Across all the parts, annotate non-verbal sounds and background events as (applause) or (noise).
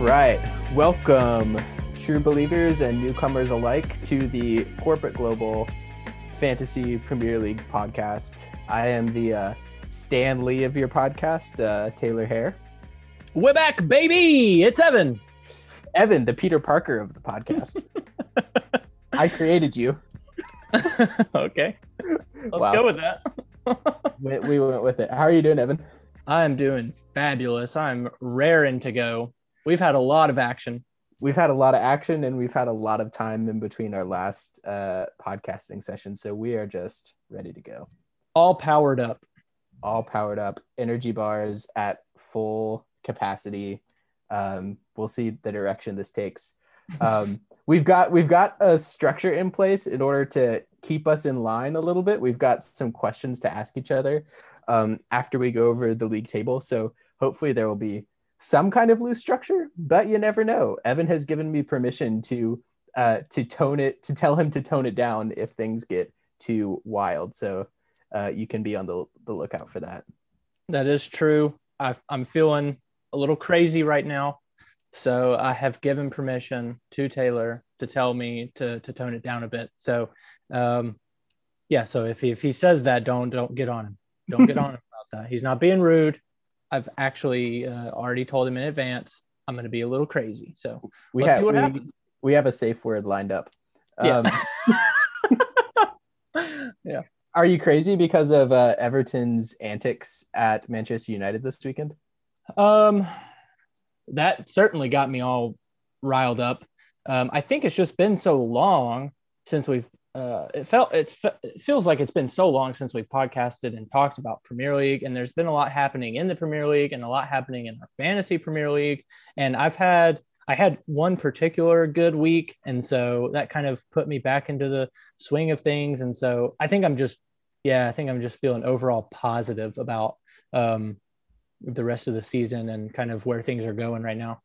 All right. Welcome, true believers and newcomers alike, to the Corporate Global Fantasy Premier League podcast. I am the uh, Stan Lee of your podcast, uh, Taylor Hare. We're back, baby. It's Evan. Evan, the Peter Parker of the podcast. (laughs) I created you. (laughs) okay. Let's Wow. go with that. (laughs) We, we went with it. How are you doing, Evan? I'm doing fabulous. I'm raring to go. We've had a lot of action. We've had a lot of action and we've had a lot of time in between our last uh, podcasting session. So we are just ready to go. All powered up. all powered up, energy bars at full capacity. Um, we'll see the direction this takes. Um, (laughs) we've got we've got a structure in place in order to keep us in line a little bit. We've got some questions to ask each other um, after we go over the league table. So hopefully there will be some kind of loose structure, but you never know. Evan has given me permission to uh, to tone it to tell him to tone it down if things get too wild. So uh, you can be on the, the lookout for that. That is true. I, I'm feeling a little crazy right now. So I have given permission to Taylor to tell me to, to tone it down a bit. So, um, yeah. So if he, if he says that, don't don't get on him. Don't get (laughs) on him about that. He's not being rude. I've actually uh, already told him in advance. I'm going to be a little crazy. So We have see what we, happens. we have a safe word lined up. Yeah. Um, (laughs) (laughs) yeah. are you crazy because of uh, Everton's antics at Manchester United this weekend? Um, that certainly got me all riled up. Um, I think it's just been so long since we've. Uh, it felt it feels like it's been so long since we've podcasted and talked about Premier League, and there's been a lot happening in the Premier League and a lot happening in our fantasy Premier League. And I've had I had one particular good week, and so that kind of put me back into the swing of things. And so I think I'm just yeah, I think I'm just feeling overall positive about um, the rest of the season and kind of where things are going right now.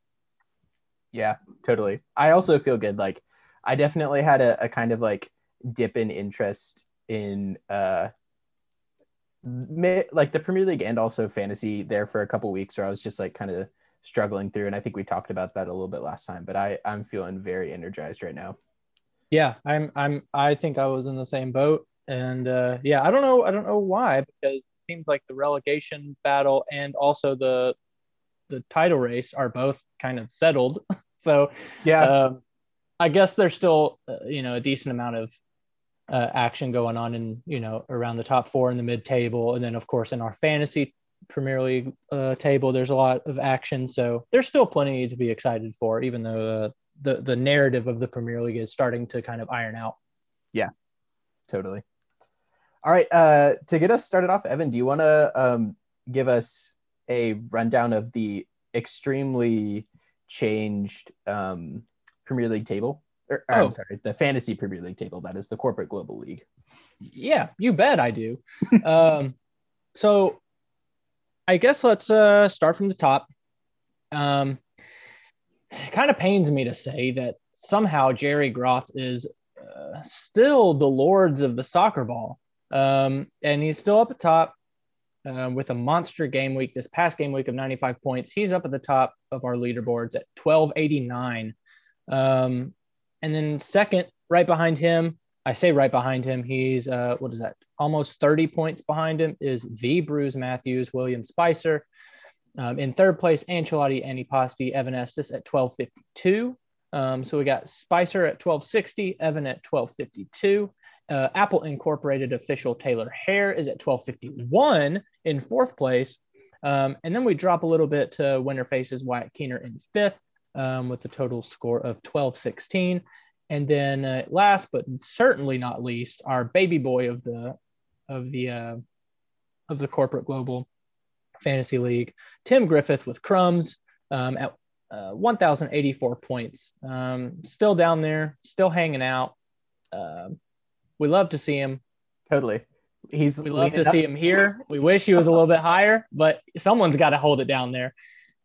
Yeah, totally. I also feel good. Like I definitely had a, a kind of like dip in interest in uh like the Premier League and also fantasy there for a couple weeks where I was just like kind of struggling through and I think we talked about that a little bit last time, but I I'm feeling very energized right now. Yeah, I'm I'm I think I was in the same boat. And uh, yeah, I don't know I don't know why because it seems like the relegation battle and also the the title race are both kind of settled. (laughs) so yeah. um, I guess there's still uh, you know a decent amount of uh, action going on in you know around the top four in the mid table, and then of course in our fantasy Premier League uh, table, there's a lot of action. So there's still plenty to be excited for, even though uh, the the narrative of the Premier League is starting to kind of iron out. Yeah, totally. All right. Uh, to get us started off, Evan, do you want to um, give us a rundown of the extremely changed um, Premier League table? Or, Oh. I'm sorry, the fantasy Premier League table. That is the corporate global league. Yeah, you bet I do. (laughs) um, so I guess let's uh, start from the top. Um, it kind of pains me to say that somehow Jerry Groth is uh, still the lords of the soccer ball. Um, and he's still up at top uh, with a monster game week. This past game week of 95 points, he's up at the top of our leaderboards at 1289. Um, and then second, right behind him, I say right behind him, he's uh, what is that? Almost 30 points behind him is the Bruce Matthews, William Spicer. Um, in third place, Ancelotti, Annie Posti, Evan Estes at 1252. Um, so we got Spicer at 1260, Evan at 1252. Uh, Apple Incorporated official Taylor Hare is at 1251 in fourth place. Um, and then we drop a little bit to winner faces Wyatt Keener in fifth um, with a total score of 1216. And then uh, last but certainly not least, our baby boy of the of the uh, of the corporate global fantasy league, Tim Griffith with crumbs um, at uh, 1,084 points. Um, still down there, still hanging out. Um we love to see him. Totally. He's We love to up- see him here. We wish he was a little bit higher, but someone's got to hold it down there.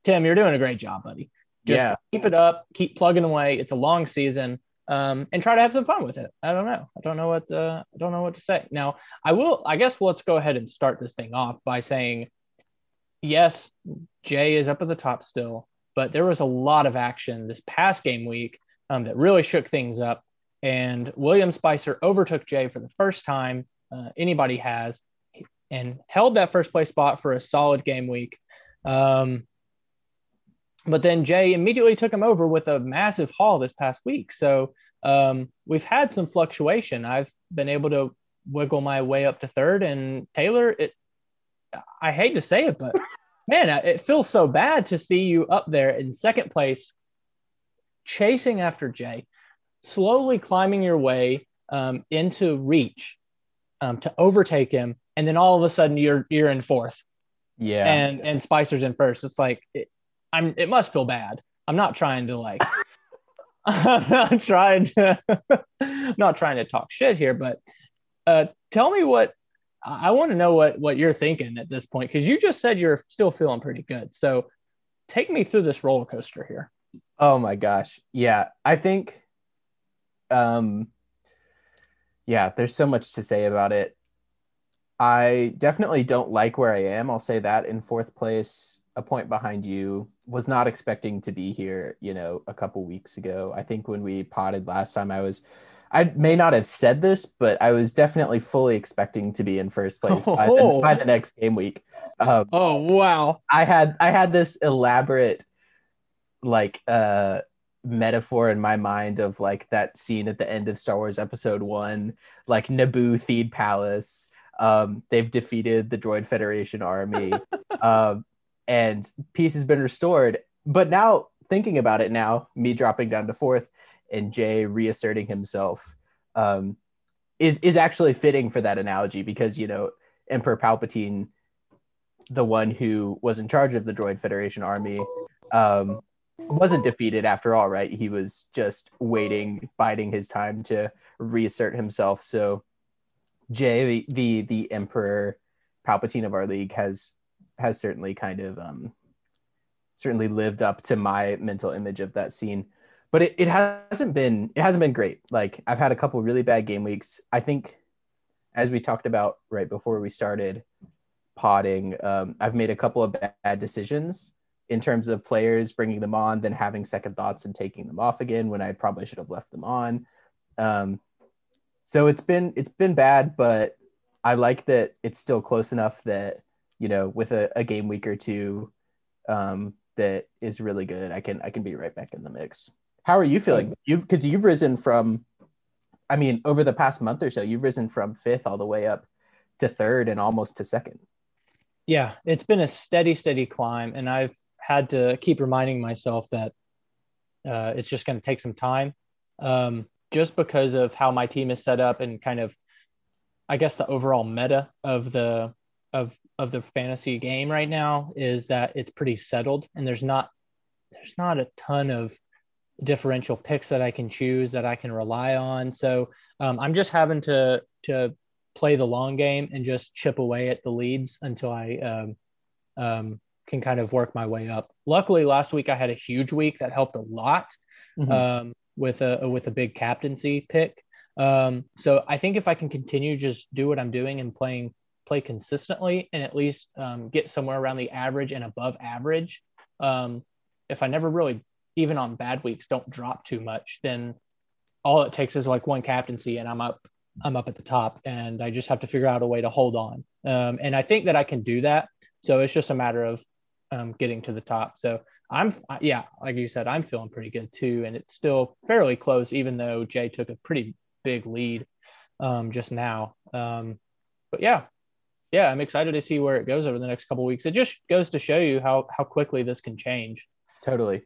Tim, you're doing a great job, buddy. Just Yeah. keep it up, keep plugging away. It's a long season, um, and try to have some fun with it. I don't know. I don't know what uh, I don't know what to say. Now, I will. I guess let's go ahead and start this thing off by saying, yes, Jay is up at the top still, but there was a lot of action this past game week um, that really shook things up. And William Spicer overtook Jay for the first time uh, anybody has and held that first place spot for a solid game week. Um, but then Jay immediately took him over with a massive haul this past week. So um, we've had some fluctuation. I've been able to wiggle my way up to third, and Taylor, it I hate to say it, but (laughs) man, it feels so bad to see you up there in second place, chasing after Jay, slowly climbing your way um, into reach um, to overtake him, and then all of a sudden you're you're in fourth. Yeah, and and Spicer's in first. It's like it, I'm. It must feel bad. I'm not trying to like. (laughs) I'm not trying to (laughs) not trying to talk shit here, but uh, tell me what I want to know what what you're thinking at this point because you just said you're still feeling pretty good. So take me through this roller coaster here. Oh my gosh. Yeah, I think um yeah, there's so much to say about it. I definitely don't like where I am. I'll say that in fourth place, a point behind you. Was not expecting to be here, you know, a couple weeks ago. I think when we potted last time I was I may not have said this, but I was definitely fully expecting to be in first (laughs) place by, the, oh. by the next game week. Um, oh wow! I had I had this elaborate like uh metaphor in my mind of like that scene at the end of Star Wars Episode One, like Naboo Theed Palace. Um, they've defeated the Droid Federation army, (laughs) um, and peace has been restored. But now thinking about it, now me dropping down to fourth and Jay reasserting himself um, is is actually fitting for that analogy because you know Emperor Palpatine, the one who was in charge of the Droid Federation army, um, wasn't defeated after all, right? He was just waiting, biding his time to reassert himself. So Jay, the the, the Emperor Palpatine of our league, has has certainly kind of um, certainly lived up to my mental image of that scene but it, it hasn't been it hasn't been great. Like I've had a couple really bad game weeks. I think as we talked about right before we started potting, um, I've made a couple of bad decisions in terms of players bringing them on, then having second thoughts and taking them off again when I probably should have left them on. Um, so it's been it's been bad, but I like that it's still close enough that you know with a, a game week or two um, that is really good, I can I can be right back in the mix. How are you feeling? You've because you've risen from, I mean, over the past month or so, you've risen from fifth all the way up to third and almost to second. Yeah, it's been a steady, steady climb, and I've had to keep reminding myself that uh, it's just going to take some time, um, just because of how my team is set up and kind of, I guess, the overall meta of the of of the fantasy game right now is that it's pretty settled, and there's not there's not a ton of differential picks that I can choose that I can rely on. So um, I'm just having to to play the long game and just chip away at the leads until I um, um, can kind of work my way up. Luckily, last week I had a huge week that helped a lot mm-hmm. Um, with a with a big captaincy pick. Um, so I think if I can continue just do what I'm doing and playing play consistently and at least um, get somewhere around the average and above average. if I never really even on bad weeks don't drop too much, then all it takes is like one captaincy and I'm up I'm up at the top and I just have to figure out a way to hold on. Um, and I think that I can do that. So it's just a matter of um, getting to the top. So I'm, yeah, like you said, I'm feeling pretty good too. And it's still fairly close, even though Jay took a pretty big lead um, just now. Um, but yeah, yeah, I'm excited to see where it goes over the next couple weeks. It just goes to show you how, how quickly this can change. Totally.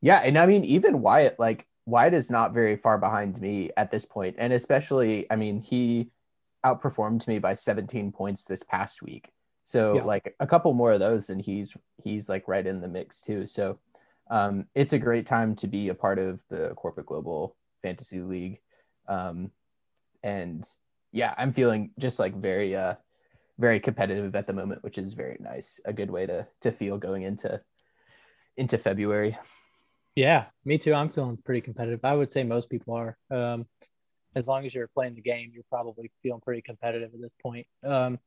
Yeah, and I mean even Wyatt, like Wyatt is not very far behind me at this point, and especially, I mean, he outperformed me by 17 points this past week. So yeah. like a couple more of those, and he's he's like right in the mix too. So um, it's a great time to be a part of the corporate global fantasy league, um, and yeah, I'm feeling just like very uh very competitive at the moment, which is very nice. A good way to to feel going into into February. Yeah, me too. I'm feeling pretty competitive. I would say most people are. Um, as long as you're playing the game, you're probably feeling pretty competitive at this point. Um,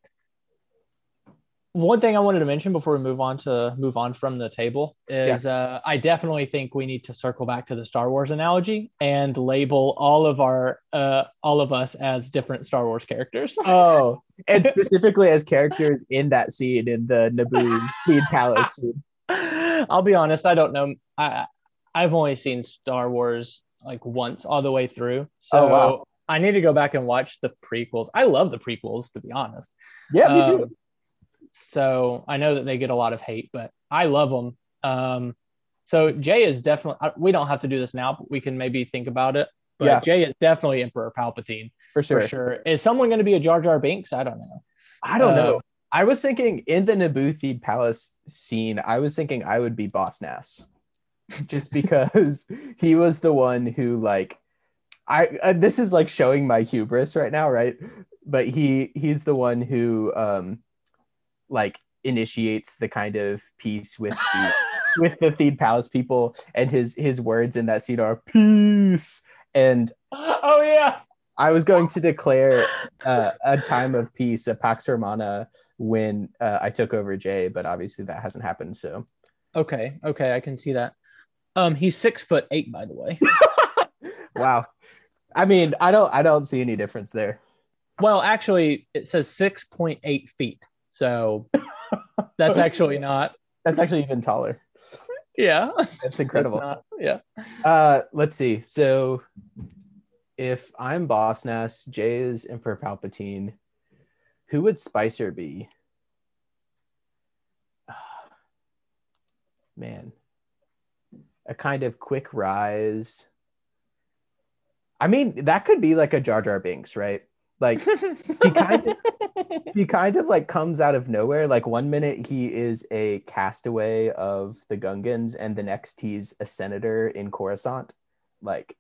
one thing I wanted to mention before we move on to move on from the table is uh, I definitely think we need to circle back to the Star Wars analogy and label all of our uh, all of us as different Star Wars characters. (laughs) Oh, and (laughs) specifically as characters in that scene in the Naboo Queen Palace scene. (laughs) I'll be honest, I don't know. I I've only seen Star Wars like once all the way through, so Oh, wow. I need to go back and watch the prequels. I love the prequels, to be honest. Yeah, me too. Um, so I know that they get a lot of hate, but I love them. Um, so Jay is definitely. We don't have to do this now, but we can maybe think about it. But Yeah. Jay is definitely Emperor Palpatine for sure. for sure. Is someone going to be a Jar Jar Binks? I don't know. I don't Uh, know. I was thinking in the Naboo Palace scene, I was thinking I would be Boss Nass, just (laughs) because he was the one who like, I uh, this is like showing my hubris right now, right? But he he's the one who um, like initiates the kind of peace with (laughs) the with the Theed Palace people, and his his words in that scene are peace. And oh yeah. I was going to declare uh, a time of peace, a Pax Romana, when uh, I took over Jay, but obviously that hasn't happened. So, Okay. Okay. I can see that. Um, he's six foot eight, by the way. (laughs) (laughs) wow. I mean, I don't, I don't see any difference there. well, actually, it says six point eight feet. So that's (laughs) actually not. That's actually even taller. Yeah. That's (laughs) incredible. That's not- yeah. Uh, let's see. So, if I'm Boss Nass, Jay is Emperor Palpatine. Who would Spicer be? Man, a kind of quick rise. I mean, that could be like a Jar Jar Binks, right? Like (laughs) he kind of- he kind of like comes out of nowhere. Like one minute he is a castaway of the Gungans, and the next he's a senator in Coruscant. Like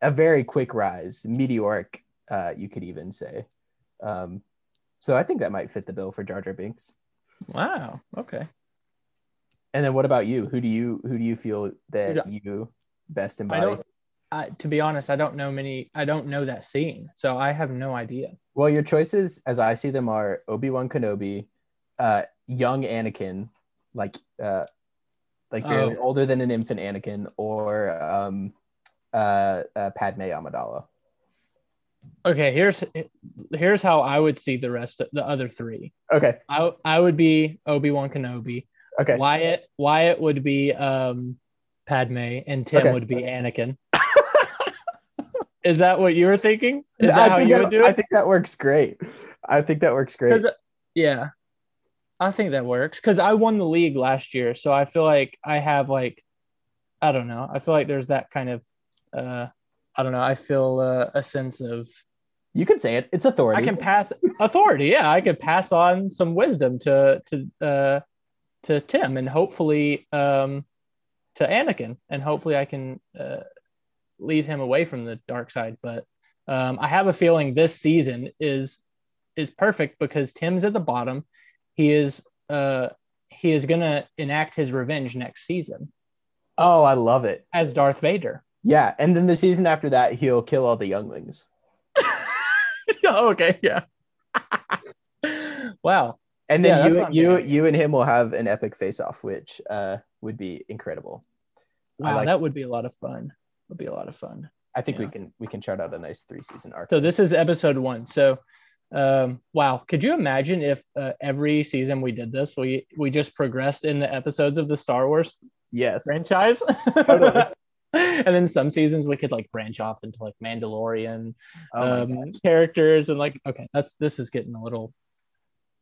a very quick rise, meteoric, uh, you could even say. Um, so I think that might fit the bill for Jar Jar Binks. wow. Okay. And then what about you? Who do you who do you feel that Dude, you best I embody? don't. I, to be honest, I don't know many. I don't know that scene, so I have no idea. Well, your choices, as I see them, are Obi Wan Kenobi, uh, young Anakin, like uh, like Oh. older than an infant Anakin, or um, uh, uh, Padme Amidala. Okay, here's here's how I would see the rest of the other three. Okay, I I would be Obi Wan Kenobi. okay. Wyatt Wyatt would be um Padme, and Tim Okay. would be Anakin. Is that what you were thinking? Is that I how think you that, would do I think that works great. I think that works great. yeah, I think that works because I won the league last year, so I feel like I have like, I don't know. I feel like there's that kind of, uh, I don't know. I feel uh, a sense of You can say it. It's authority. I can pass authority. Yeah, I could pass on some wisdom to to uh, to Tim and hopefully um, to Anakin, and hopefully I can uh, lead him away from the dark side. But um, I have a feeling this season is is perfect because Tim's at the bottom. He is uh, he is gonna enact his revenge next season Oh, I love it. as Darth Vader. Yeah, and then the season after that, he'll kill all the younglings. (laughs) okay, yeah. wow. And then that's you, you, you and him will have an epic face-off, which uh, would be incredible. Wow, like- that would be a lot of fun. Would be a lot of fun. I think we can we can chart out a nice three-season arc. So this is episode one. So, um, wow, could you imagine if uh, every season we did this, we we just progressed in the episodes of the Star Wars yes. franchise, Totally. (laughs) and then some seasons we could like branch off into like Mandalorian Oh um, characters and like okay, that's this is getting a little.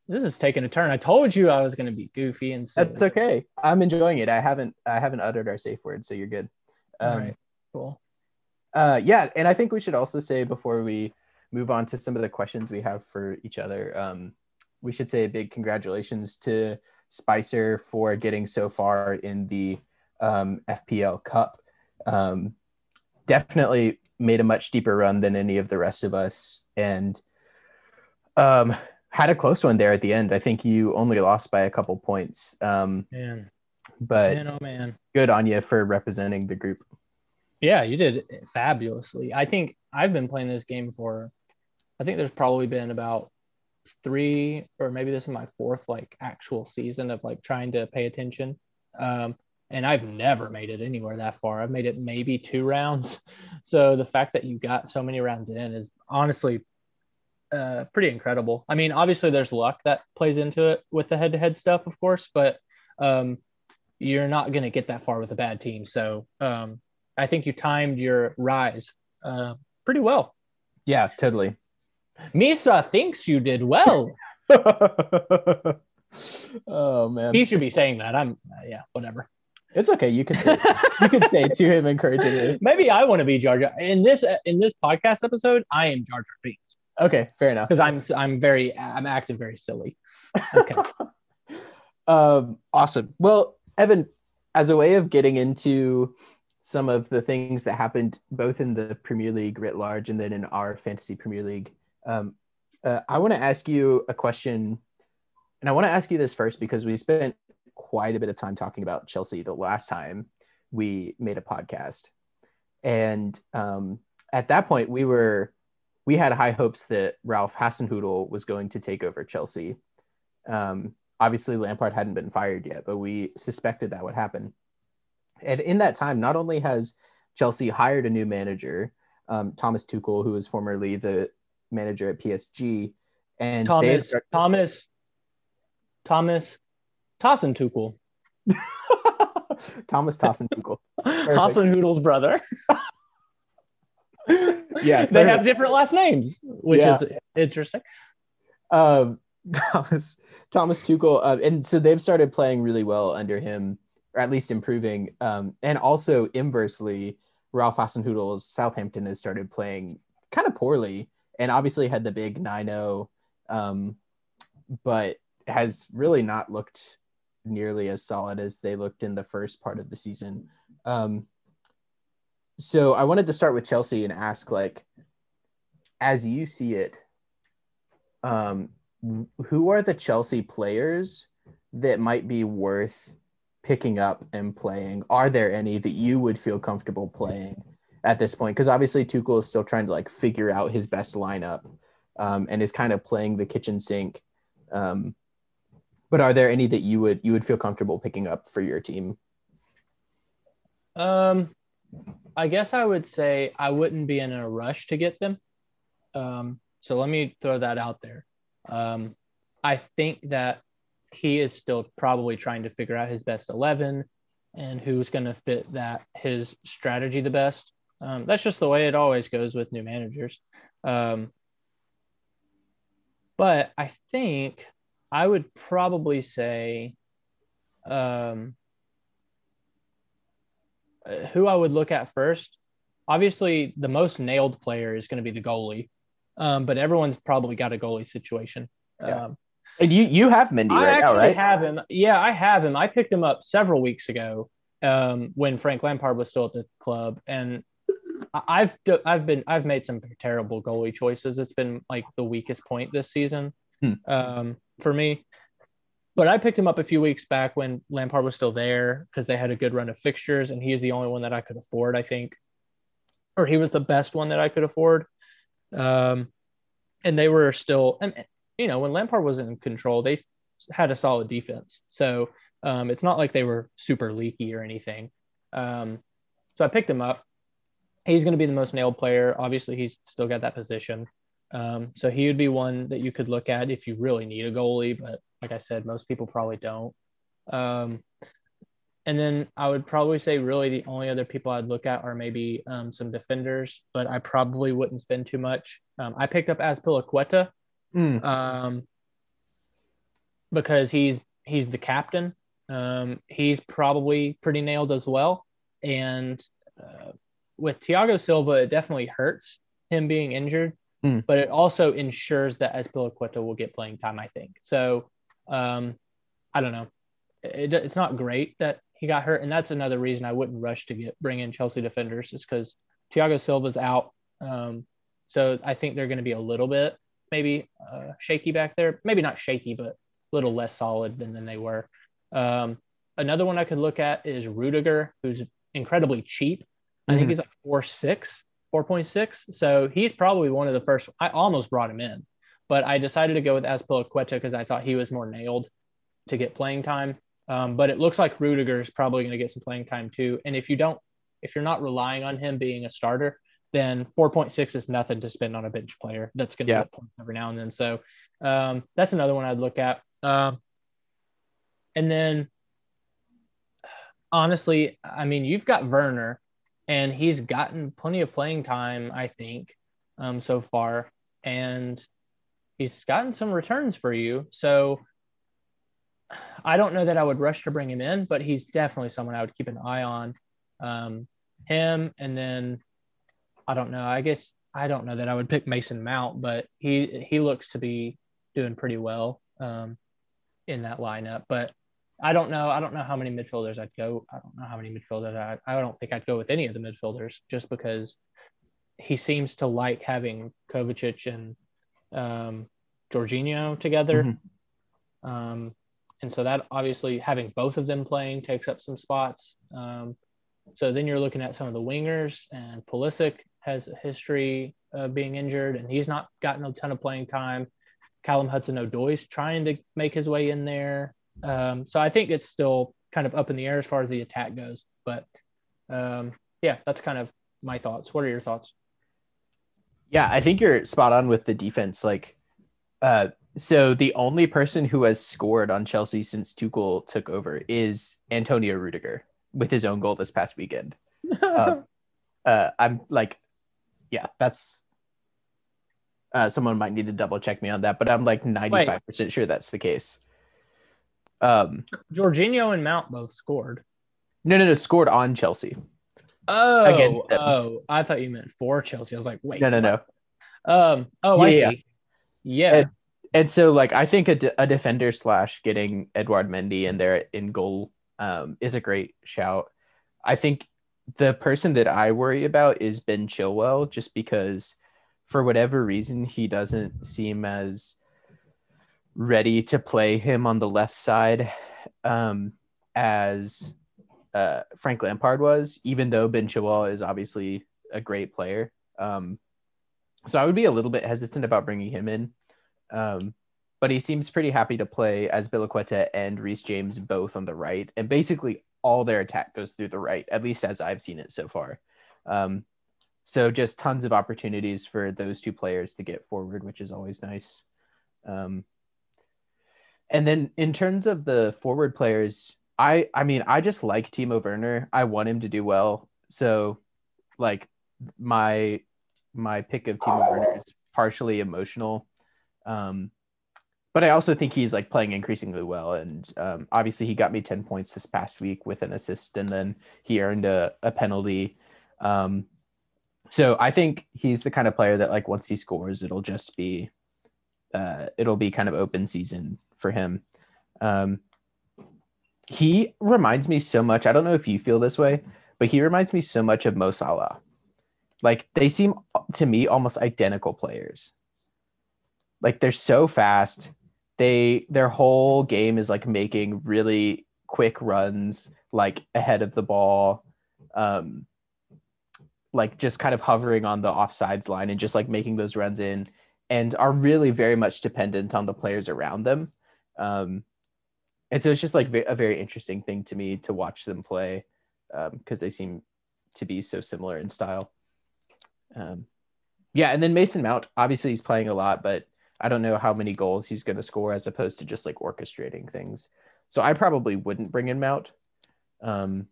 This is taking a turn. I told you I was going to be goofy and silly. That's okay. I'm enjoying it. I haven't I haven't uttered our safe word, so you're good. Um, right, cool. uh, yeah, and I think we should also say before we move on to some of the questions we have for each other, um, we should say a big congratulations to Spicer for getting so far in the um, FPL Cup. Um, definitely made a much deeper run than any of the rest of us, and um, had a close one there at the end. I think you only lost by a couple points, um, Man, but man, oh man. good on you for representing the group. Yeah, you did fabulously. I think I've been playing this game for, I think there's probably been about three or maybe this is my fourth like actual season of like trying to pay attention. Um, and I've never made it anywhere that far. I've made it maybe two (laughs) rounds. So the fact that you got so many rounds in is honestly uh, pretty incredible. I mean, obviously there's luck that plays into it with the head-to-head stuff, of course, but um, you're not going to get that far with a bad team. So um, I think you timed your rise uh, pretty well. Yeah, totally. Misa thinks you did well. (laughs) oh man, he should be saying that. I'm uh, yeah, whatever. It's okay. You could say you could say to him encouragingly. (laughs) Maybe I want to be Jar Jar in this in this podcast episode. I am Jar Jar Binks. Okay, fair enough. Because I'm I'm very I'm acting very silly. Okay. (laughs) um. Awesome. Well, Evan, as a way of getting into some of the things that happened both in the Premier League writ large and then in our fantasy Premier League, um, uh, I want to ask you a question, and I want to ask you this first because we spent quite a bit of time talking about Chelsea the last time we made a podcast. And um, at that point, we were we had high hopes that Ralph Hasenhüttl was going to take over Chelsea. Um, obviously, Lampard hadn't been fired yet, but we suspected that would happen. And in that time, not only has Chelsea hired a new manager, um, Thomas Tuchel, who was formerly the manager at PSG, and Thomas Thomas Thomas Tossen Tuchel. (laughs) Thomas Tossen Tuchel. (laughs) Hasenhüttl's brother. (laughs) yeah, they have different last names, which yeah. is interesting. Um, Thomas Thomas Tuchel, uh, and so they've started playing really well under him, or at least improving. Um, and also inversely, Ralph Hasenhüttl's Southampton has started playing kind of poorly, and obviously had the big 9-0, um, but has really not looked nearly as solid as they looked in the first part of the season. Um, so I wanted to start with Chelsea and ask, like, as you see it, um, who are the Chelsea players that might be worth picking up and playing? Are there any that you would feel comfortable playing at this point? Because obviously Tuchel is still trying to like figure out his best lineup um, and is kind of playing the kitchen sink. Um, but are there any that you would you would feel comfortable picking up for your team? Um, I guess I would say I wouldn't be in a rush to get them. Um, so let me throw that out there. Um, I think that he is still probably trying to figure out his best 11 and who's going to fit that his strategy the best. Um, that's just the way it always goes with new managers. Um, but I think I would probably say um, who I would look at first. Obviously, the most nailed player is going to be the goalie, um, but everyone's probably got a goalie situation. Yeah. And you you have right I actually now, right? have him. Yeah, I have him. I picked him up several weeks ago um, when Frank Lampard was still at the club, and I've I've been I've made some terrible goalie choices. It's been like the weakest point this season hmm. um, for me. But I picked him up a few weeks back when Lampard was still there because they had a good run of fixtures, and he is the only one that I could afford, I think, or he was the best one that I could afford. Um, and they were still, and you know, when Lampard was in control, they had a solid defense. So um, it's not like they were super leaky or anything. Um, so I picked him up. He's going to be the most nailed player. Obviously, he's still got that position. Um, so he would be one that you could look at if you really need a goalie. But like I said, most people probably don't. Um, and then I would probably say really the only other people I'd look at are maybe um, some defenders, but I probably wouldn't spend too much. Um, I picked up Azpilicueta mm. um, because he's he's the captain. Um, he's probably pretty nailed as well. And uh, with Thiago Silva, it definitely hurts him being injured, mm. but it also ensures that Azpilicueta will get playing time. I think so. Um, I don't know. It, it's not great that he got hurt, and that's another reason I wouldn't rush to get bring in Chelsea defenders, is because Thiago Silva's out. Um, so I think they're going to be a little bit maybe uh, shaky back there. Maybe not shaky, but a little less solid than, than they were. Um, another one I could look at is Rudiger, who's incredibly cheap. I mm-hmm. think he's like four six, 4.6. So he's probably one of the first. I almost brought him in, but I decided to go with Azpilicueta because I thought he was more nailed to get playing time. Um, but it looks like Rudiger is probably going to get some playing time too. And if you don't, if you're not relying on him being a starter, then 4.6 is nothing to spend on a bench player that's going to Yeah. get points every now and then. So um, that's another one I'd look at. Um, and then, honestly, I mean, you've got Werner, and he's gotten plenty of playing time, I think, um, so far, and he's gotten some returns for you. So I don't know that I would rush to bring him in, but he's definitely someone I would keep an eye on. Um, him, and then I don't know. I guess I don't know that I would pick Mason Mount, but he he looks to be doing pretty well um, in that lineup. But I don't know. I don't know how many midfielders I'd go. I don't know how many midfielders I. I don't think I'd go with any of the midfielders just because he seems to like having Kovacic and um, Jorginho together. Mhm. Um, and so that obviously having both of them playing takes up some spots. Um, so then you're looking at some of the wingers, and Pulisic has a history of being injured, and he's not gotten a ton of playing time. Callum Hudson-Odoi's trying to make his way in there. Um, so I think it's still kind of up in the air as far as the attack goes. But um, yeah, that's kind of my thoughts. What are your thoughts? Yeah, I think you're spot on with the defense. Like, uh, so the only person who has scored on Chelsea since Tuchel took over is Antonio Rudiger with his own goal this past weekend. Uh, (laughs) uh, I'm like, yeah, that's. Uh, someone might need to double check me on that, but I'm like 95% sure that's the case. Um, Jorginho and Mount both scored. no, no, no, scored on Chelsea. Oh, oh, I thought you meant for Chelsea. I was like, wait, No, no, no. Um, oh, I Yeah, see. Yeah, And- And so, like, I think a, de- a defender slash getting Edward Mendy in there in goal um, is a great shout. I think the person that I worry about is Ben Chilwell, just because for whatever reason he doesn't seem as ready to play him on the left side um, as uh, Frank Lampard was, even though Ben Chilwell is obviously a great player. Um, so I would be a little bit hesitant about bringing him in. Um, but he seems pretty happy to play Azpilicueta and Reece James both on the right, and basically all their attack goes through the right, at least as I've seen it so far. Um, so just tons of opportunities for those two players to get forward, which is always nice. Um, and then in terms of the forward players, I I mean I just like Timo Werner. I want him to do well. So like my my pick of Timo Werner is partially emotional. Um, but I also think he's like playing increasingly well. And um, obviously, he got me 10 points this past week with an assist, and then he earned a, a penalty. Um, so I think he's the kind of player that, like, once he scores, it'll just be, uh, it'll be kind of open season for him. Um, he reminds me so much. I don't know if you feel this way, but he reminds me so much of Mo Salah. Like they seem to me almost identical players. Like they're so fast. They their whole game is like making really quick runs like ahead of the ball. Um like just kind of hovering on the offsides line and just like making those runs in and are really very much dependent on the players around them. Um and so it's just like a very interesting thing to me to watch them play because they seem to be so similar in style. Um, yeah, and then Mason Mount, obviously he's playing a lot, but I don't know how many goals he's going to score as opposed to just like orchestrating things. So I probably wouldn't bring in Mount. Um,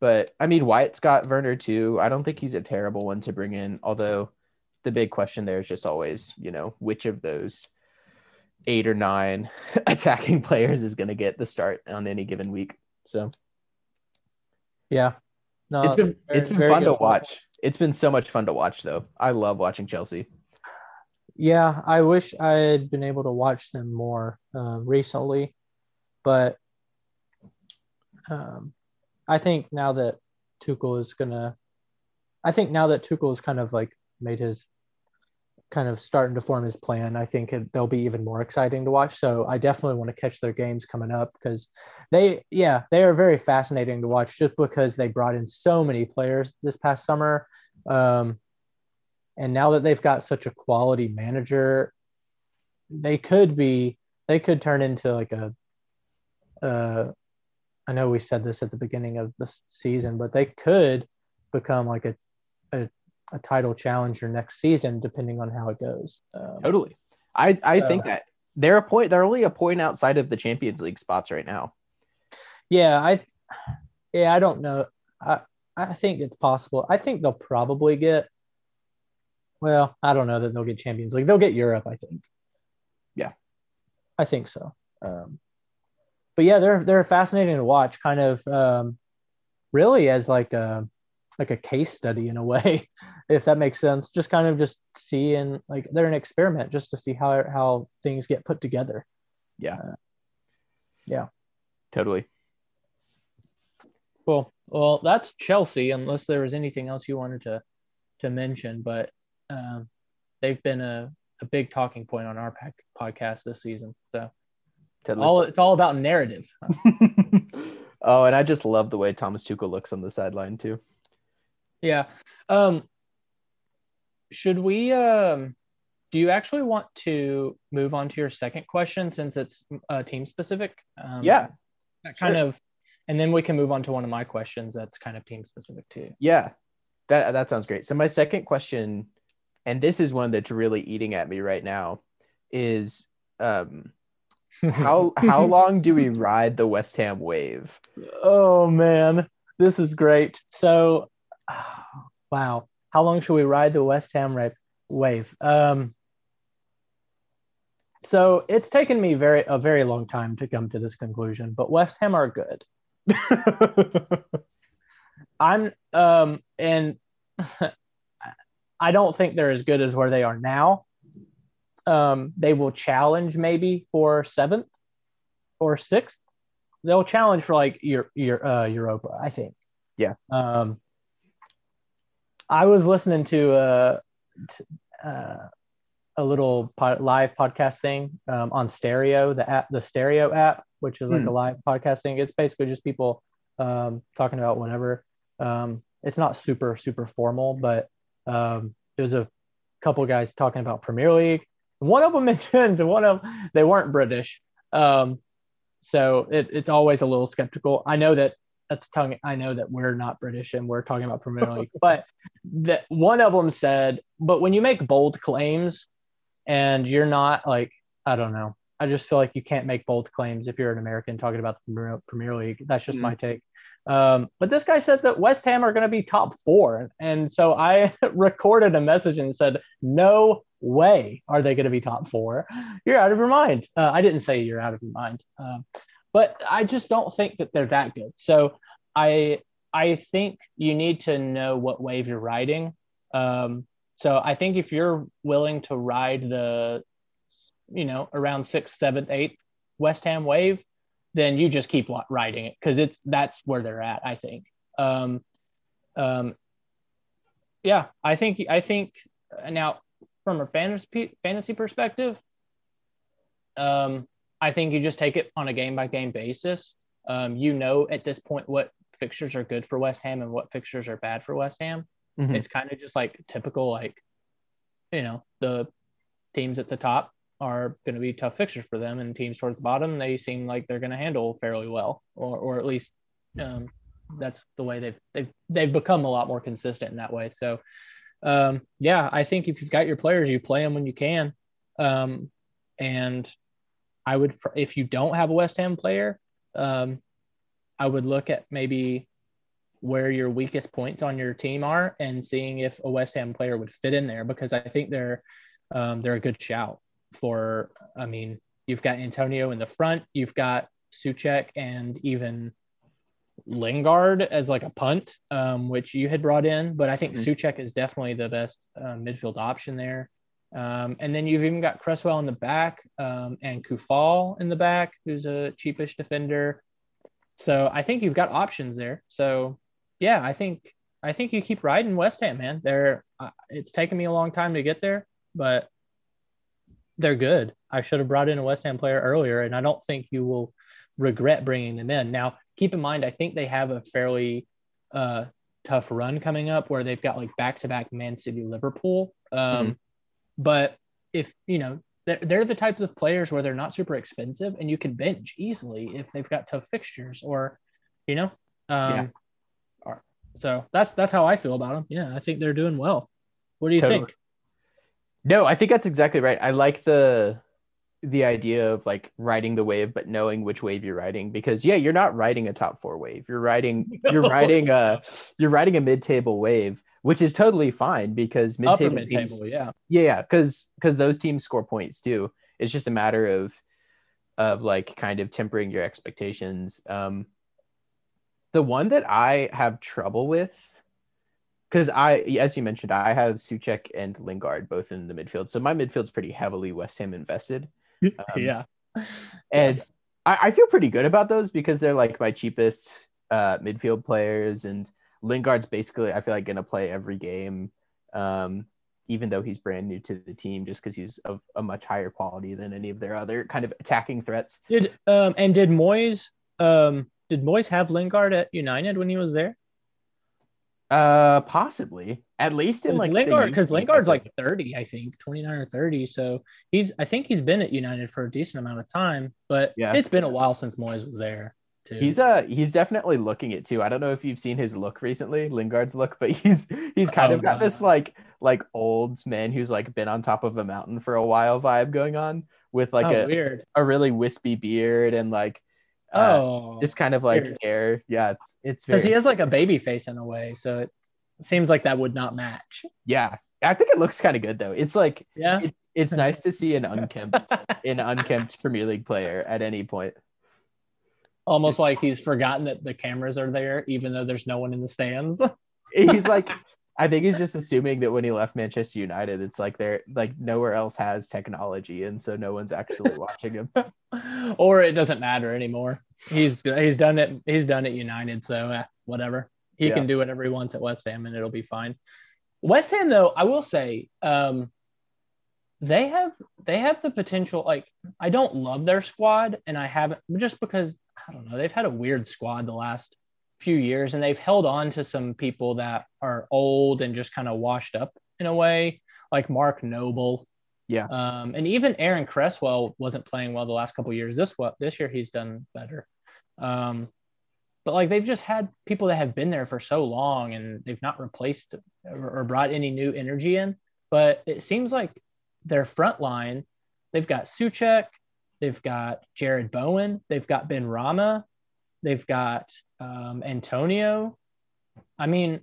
but I mean, Wyatt's got Werner too. I don't think he's a terrible one to bring in, although the big question there is just always, you know, which of those eight or nine (laughs) attacking players is going to get the start on any given week. So yeah. No, it's been very- it's been fun to watch. It's been so much fun to watch though. I love watching Chelsea. Yeah, I wish I had been able to watch them more uh, recently, but um, I think now that Tuchel is gonna, I think now that Tuchel is kind of like made his kind of starting to form his plan, I think it, they'll be even more exciting to watch. So I definitely want to catch their games coming up because they, yeah, they are very fascinating to watch just because they brought in so many players this past summer. Um, and now that they've got such a quality manager, they could be they could turn into like a uh I know we said this at the beginning of the season, but they could become like a a, a title challenger next season, depending on how it goes. Um, Totally. I I So- think that they're a point. They're only a point outside of the Champions League spots right now. yeah, I yeah, I don't know. I I think it's possible. I think they'll probably get. Well, I don't know that they'll get Champions League. They'll get Europe, I think. Yeah. I think so. Um, but yeah, they're they're fascinating to watch. Kind of um, really as like a like a case study in a way, (laughs) if that makes sense. Just kind of just seeing like they're an experiment just to see how how things get put together. Yeah. Uh, yeah. Totally. Cool. Well, that's Chelsea. Unless there was anything else you wanted to to mention, but um, they've been a, a big talking point on our pack, podcast this season. So all it's all about narrative. (laughs) oh, and I just love the way Thomas Tuchel looks on the sideline too. Yeah. Um, should we? Um, do you actually want to move on to your second question since it's uh, team specific? Um, Yeah. That kind sure. of, and then we can move on to one of my questions that's kind of team specific too. Yeah, that that sounds great. So my second question, and this is one that's really eating at me right now, is um, how (laughs) how long do we ride the West Ham wave? Oh man, this is great. So, (sighs) wow, how long should we ride the West Ham ra- wave? Um, so it's taken me very a very long time to come to this conclusion, but West Ham are good. (laughs) I'm um and (laughs) I don't think they're as good as where they are now. Um, they will challenge maybe for seventh or sixth. They'll challenge for like your your uh, Europa, I think. Yeah. Um, I was listening to uh, uh, a little pod, live podcast thing um, on Stereo, the app, the Stereo app, which is like Hmm. a live podcast thing. It's basically just people um, talking about whatever. Um, it's not super super formal, but um, was a couple guys talking about Premier League. One of them (laughs) mentioned one of they weren't British, um, so it, it's always a little skeptical. I know that that's tongue. I know that we're not British and we're talking about Premier League, (laughs) but that one of them said, but when you make bold claims and you're not like I don't know. I just feel like you can't make bold claims if you're an American talking about the Premier- Premier League. That's just Mm. my take. Um, but this guy said that West Ham are going to be top four, and so I (laughs) recorded a message and said, "No way are they going to be top four. You're out of your mind." Uh, I didn't say you're out of your mind, um, but I just don't think that they're that good. So I I think you need to know what wave you're riding. Um, so I think if you're willing to ride the, you know, around sixth, seventh, eighth West Ham wave, then you just keep riding it because it's that's where they're at. I think. Um, um, yeah, I think I think now from a fantasy fantasy perspective, um, I think you just take it on a game by game basis. Um, you know at this point what fixtures are good for West Ham and what fixtures are bad for West Ham. Mhm. It's kind of just like typical, like you know, the teams at the top are going to be tough fixtures for them, and teams towards the bottom they seem like they're going to handle fairly well, or or at least um, that's the way they've they've they've become a lot more consistent in that way. So um, yeah, I think if you've got your players, you play them when you can. Um, and I would, if you don't have a West Ham player, um, I would look at maybe where your weakest points on your team are and seeing if a West Ham player would fit in there because I think they're um, they're a good shout for. I mean, you've got Antonio in the front, you've got Soucek and even Lingard as like a punt, um, which you had brought in, but I think Mhm. Soucek is definitely the best uh, midfield option there. Um, and then you've even got Cresswell in the back um, and Coufal in the back, who's a cheapish defender. So I think you've got options there. So yeah, I think I think you keep riding West Ham, man. They're uh, it's taken me a long time to get there, but they're good. I should have brought in a West Ham player earlier, and I don't think you will regret bringing them in. Now, keep in mind, I think they have a fairly uh, tough run coming up where they've got like back to back Man City, Liverpool. Um, But if you know they're, they're the types of players where they're not super expensive and you can bench easily if they've got tough fixtures or, you know, um, Yeah. so that's that's how I feel about them. Yeah, I think they're doing well. What do you Totally. think? No, I think that's exactly right. I like the the idea of like riding the wave, but knowing which wave you're riding. Because yeah, you're not riding a top four wave. You're riding (laughs) you're riding a you're riding a mid table wave, which is totally fine because mid-table, mid table, yeah. yeah, yeah, because because those teams score points too. It's just a matter of of like kind of tempering your expectations. Um, the one that I have trouble with, because I, as you mentioned, I have Soucek and Lingard both in the midfield, so my midfield's pretty heavily West Ham invested. (laughs) Um, yeah. and Yes. I, I feel pretty good about those because they're like my cheapest uh, midfield players, and Lingard's basically I feel like gonna play every game, um, even though he's brand new to the team, just because he's of a much higher quality than any of their other kind of attacking threats. Did um and did Moyes um did Moyes have Lingard at United when he was there? Uh, possibly at least in like Lingard, because Lingard's like 30, I think, 29 or 30. So he's I think he's been at United for a decent amount of time, but Yeah. it's been a while since Moyes was there too. He's uh he's definitely looking it too. I don't know if you've seen his look recently, Lingard's look, but (laughs) he's he's kind Oh, of got God. this like like old man who's like been on top of a mountain for a while vibe going on with like oh, a, weird. a really wispy beard and like uh, Oh, just kind of like hair. Yeah, it's it's because he has like a baby face in a way, so it seems like that would not match. yeah. I think it looks kind of good though. It's like Yeah. it, it's nice to see an (laughs) unkempt an unkempt Premier League player at any point. Almost like he's forgotten that the cameras are there, even though there's no one in the stands. He's like I think he's just assuming that when he left Manchester United, it's like they're like nowhere else has technology, and so no one's actually watching him. (laughs) or it doesn't matter anymore. He's he's done it. He's done it United, so eh, whatever. He Yeah. can do whatever he wants at West Ham, and it'll be fine. West Ham, though, I will say, um, they have they have the potential. Like, I don't love their squad, and I haven't just because I don't know. They've had a weird squad the last few years, and they've held on to some people that are old and just kind of washed up in a way, like Mark Noble. Yeah. Um, and even Aaron Cresswell wasn't playing well the last couple years. This what this year he's done better. Um, but like they've just had people that have been there for so long and they've not replaced or, or brought any new energy in. But it seems like their front line, they've got Soucek, they've got Jarrod Bowen, they've got Benrahma, they've got um, Antonio. I mean,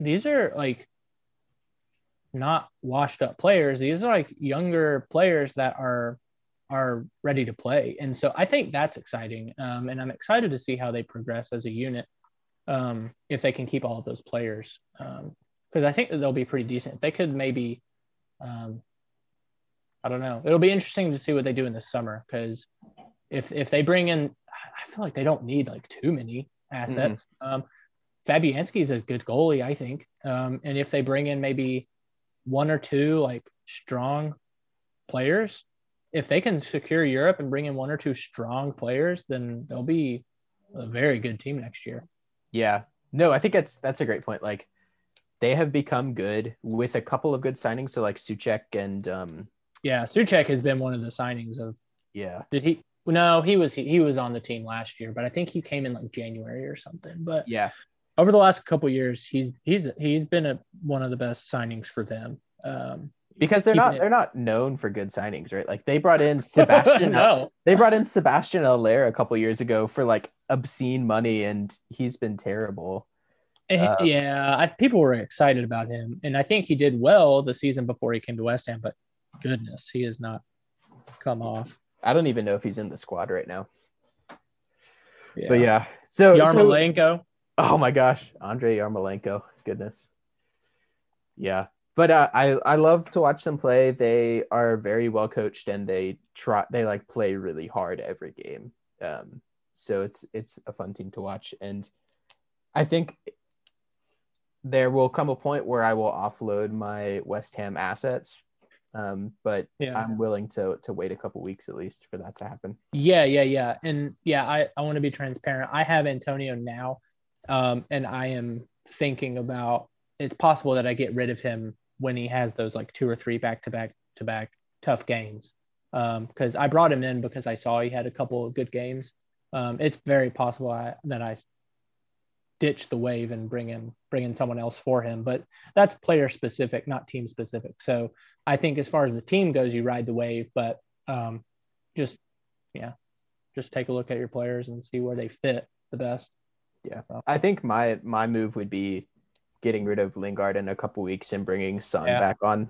these are like not washed up players. These are like younger players that are are ready to play, and so I think that's exciting. Um, and I'm excited to see how they progress as a unit um, if they can keep all of those players. Because I think that they'll be pretty decent. They could maybe, um, I don't know. It'll be interesting to see what they do in the summer. Because if if they bring in, I feel like they don't need like too many assets. Um, Fabianski is a good goalie, I think. Um, and if they bring in maybe one or two like strong players, if they can secure Europe and bring in one or two strong players, then they'll be a very good team next year. Yeah. No, I think that's that's a great point. Like they have become good with a couple of good signings. So like Soucek and um Yeah, Soucek has been one of the signings of. yeah. Did he? No, he was he, he was on the team last year, but I think he came in like January or something. But Yeah. over the last couple of years, he's he's he's been a, one of the best signings for them. Um, Because they're not it- they're not known for good signings, right? Like they brought in (laughs) Sebastian no, they brought in Sebastien Haller a couple years ago for like obscene money and he's been terrible. Eh, Um, yeah, I, people were excited about him, and I think he did well the season before he came to West Ham. But goodness, he has not come off. I don't even know if he's in the squad right now. Yeah. But yeah. So, so Yarmolenko. oh my gosh, Andriy Yarmolenko. Goodness. Yeah. But uh, I I love to watch them play. They are very well coached and they try they like play really hard every game. Um so it's it's a fun team to watch and I think there will come a point where I will offload my West Ham assets. Um, but Yeah. I'm willing to to wait a couple weeks at least for that to happen. Yeah, yeah, yeah. And yeah, I, I want to be transparent. I have Antonio now. Um, and I am thinking about it's possible that I get rid of him when he has those like two or three back to back to back tough games. Because um, I brought him in because I saw he had a couple of good games. Um, it's very possible I, that I ditch the wave and bring in bring in someone else for him. But that's player specific, not team specific. So I think as far as the team goes, you ride the wave, but um, just yeah, just take a look at your players and see where they fit the best. Yeah, I think my my move would be getting rid of Lingard in a couple weeks and bringing Son yeah. back on.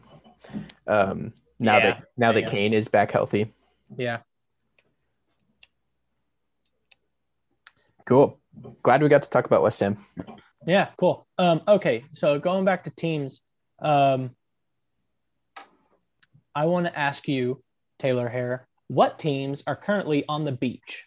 Um, now yeah. that now that Kane is back healthy. Yeah. Cool. Glad we got to talk about West Ham. Yeah, cool. Um, okay, so going back to teams, um, I want to ask you, Taylor Hare, what teams are currently on the beach?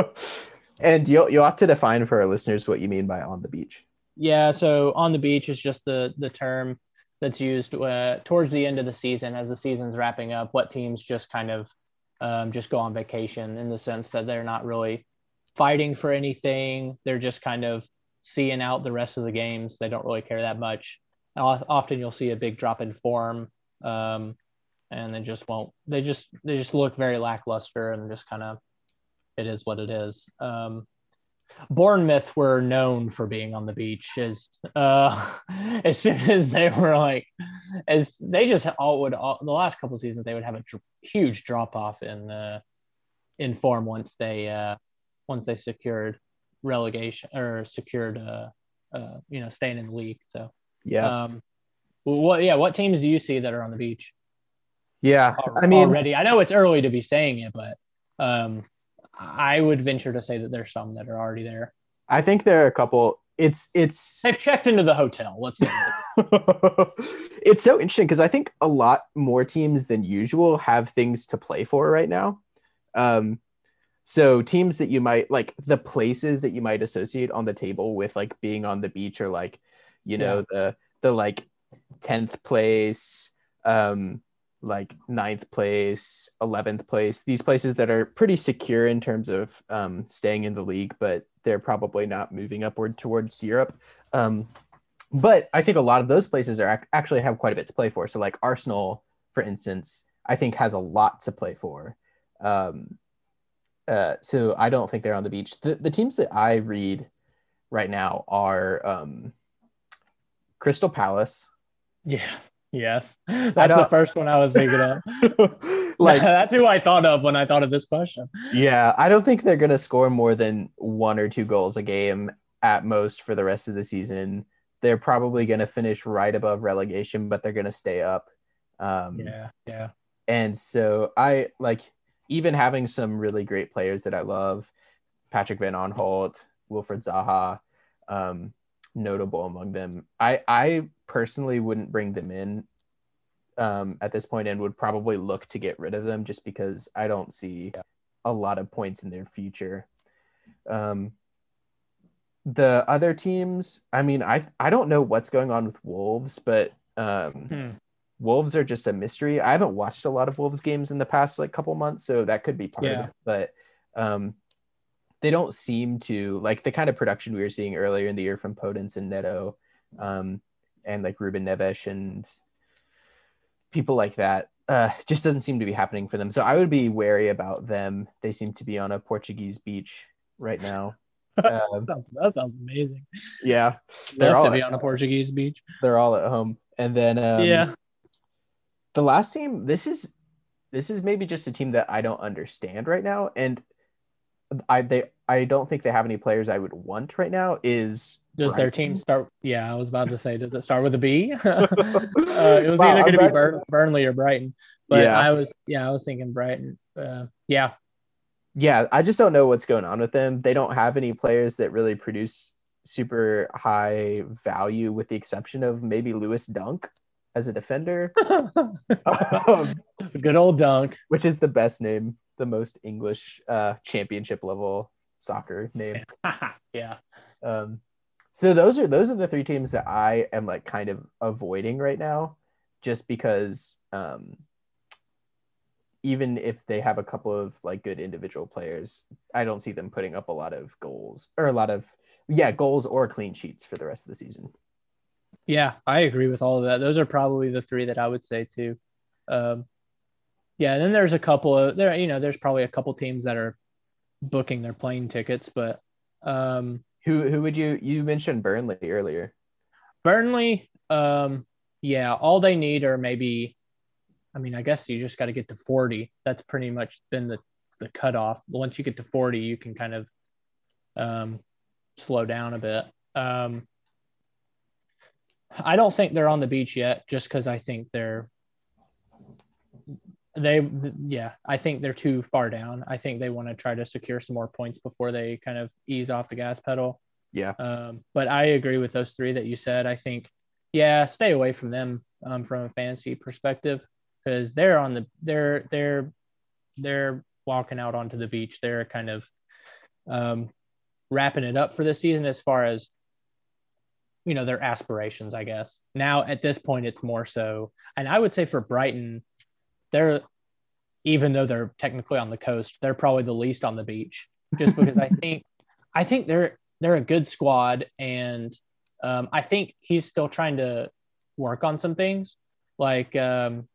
(laughs) and you'll you'll have to define for our listeners what you mean by on the beach. Yeah, so on the beach is just the the term that's used uh, towards the end of the season as the season's wrapping up. What teams just kind of um, just go on vacation in the sense that they're not really fighting for anything. They're just kind of seeing out the rest of the games. They don't really care that much. Often you'll see a big drop in form, um, and they just won't. They just they just look very lackluster and just kind of it is what it is. Um, Bournemouth were known for being on the beach as uh, (laughs) as soon as they were like as they just all would all, the last couple seasons they would have a huge drop off in uh, in form once they uh, once they secured relegation or secured uh, uh you know staying in the league so yeah um what yeah what teams do you see that are on the beach yeah I mean already I know it's early to be saying it but um I would venture to say that there's some that are already there. I think there are a couple. It's it's they've checked into the hotel. Let's say (laughs) it's so interesting because I think a lot more teams than usual have things to play for right now. Um, so teams that you might like the places that you might associate on the table with like being on the beach or like you know yeah. the the like 10th place um like ninth place, 11th place, these places that are pretty secure in terms of um, staying in the league, but they're probably not moving upward towards Europe. Um, but I think a lot of those places are actually have quite a bit to play for. So, like Arsenal, for instance, I think has a lot to play for. Um, uh, so I don't think they're on the beach. The, the teams that I read right now are um, Crystal Palace. Yeah. Yes, (laughs) that's the first one I was thinking of. (laughs) like (laughs) that's who I thought of when I thought of this question. Yeah, I don't think they're gonna score more than one or two goals a game at most for the rest of the season. They're probably gonna finish right above relegation, but they're gonna stay up. Um, yeah, yeah. And so I like even having some really great players that I love, Patrick Van Aanholt, Wilfried Zaha. Um, notable among them. I I personally wouldn't bring them in um, at this point and would probably look to get rid of them just because I don't see a lot of points in their future. Um, the other teams, I mean, I I don't know what's going on with Wolves, but um, hmm. Wolves are just a mystery. I haven't watched a lot of Wolves games in the past like couple months, so that could be part yeah. of it. But um, they don't seem to like the kind of production we were seeing earlier in the year from Podence and Neto, um, and like Ruben Neves and people like that. Uh, just doesn't seem to be happening for them. So I would be wary about them. They seem to be on a Portuguese beach right now. (laughs) Um, that, sounds, that, sounds, amazing. Yeah, they're all to be on a Portuguese beach. They're all at home, and then um, yeah, the last team. This is this is maybe just a team that I don't understand right now, and I they I don't think they have any players I would want right now. Is does Brighton. their team start? Yeah, I was about to say, does it start with a B? (laughs) uh, (laughs) it was wow, either going to be Burn, Burnley or Brighton, but yeah. I was yeah, I was thinking Brighton. Uh, yeah, yeah. I just don't know what's going on with them. They don't have any players that really produce super high value, with the exception of maybe Lewis Dunk as a defender. (laughs) um, Good old Dunk, which is the best name the most English uh, championship level soccer name. (laughs) yeah. Um, so those are those are the three teams that I am like kind of avoiding right now, just because um, even if they have a couple of like good individual players, I don't see them putting up a lot of goals or a lot of yeah goals or clean sheets for the rest of the season. Yeah, I agree with all of that. Those are probably the three that I would say too. Um, Yeah, and then there's a couple of there. You know, there's probably a couple teams that are booking their plane tickets, but um, Who who would you you mentioned Burnley earlier? Burnley, um, yeah, all they need are maybe. I mean, I guess you just got to get to 40. That's pretty much been the the cutoff. Once you get to 40, you can kind of um, slow down a bit. Um, I don't think they're on the beach yet, just because I think they're they yeah I think they're too far down. I think they want to try to secure some more points before they kind of ease off the gas pedal. Yeah. Um, but I agree with those three that you said. I think yeah, stay away from them um, from a fantasy perspective because they're on the they're they're they're walking out onto the beach. They're kind of um, wrapping it up for this season as far as you know their aspirations i guess. Now at this point it's more so and i would say for brighton they're even though they're technically on the coast they're probably the least on the beach just (laughs) because i think i think they're they're a good squad and um, i think he's still trying to work on some things. Like um,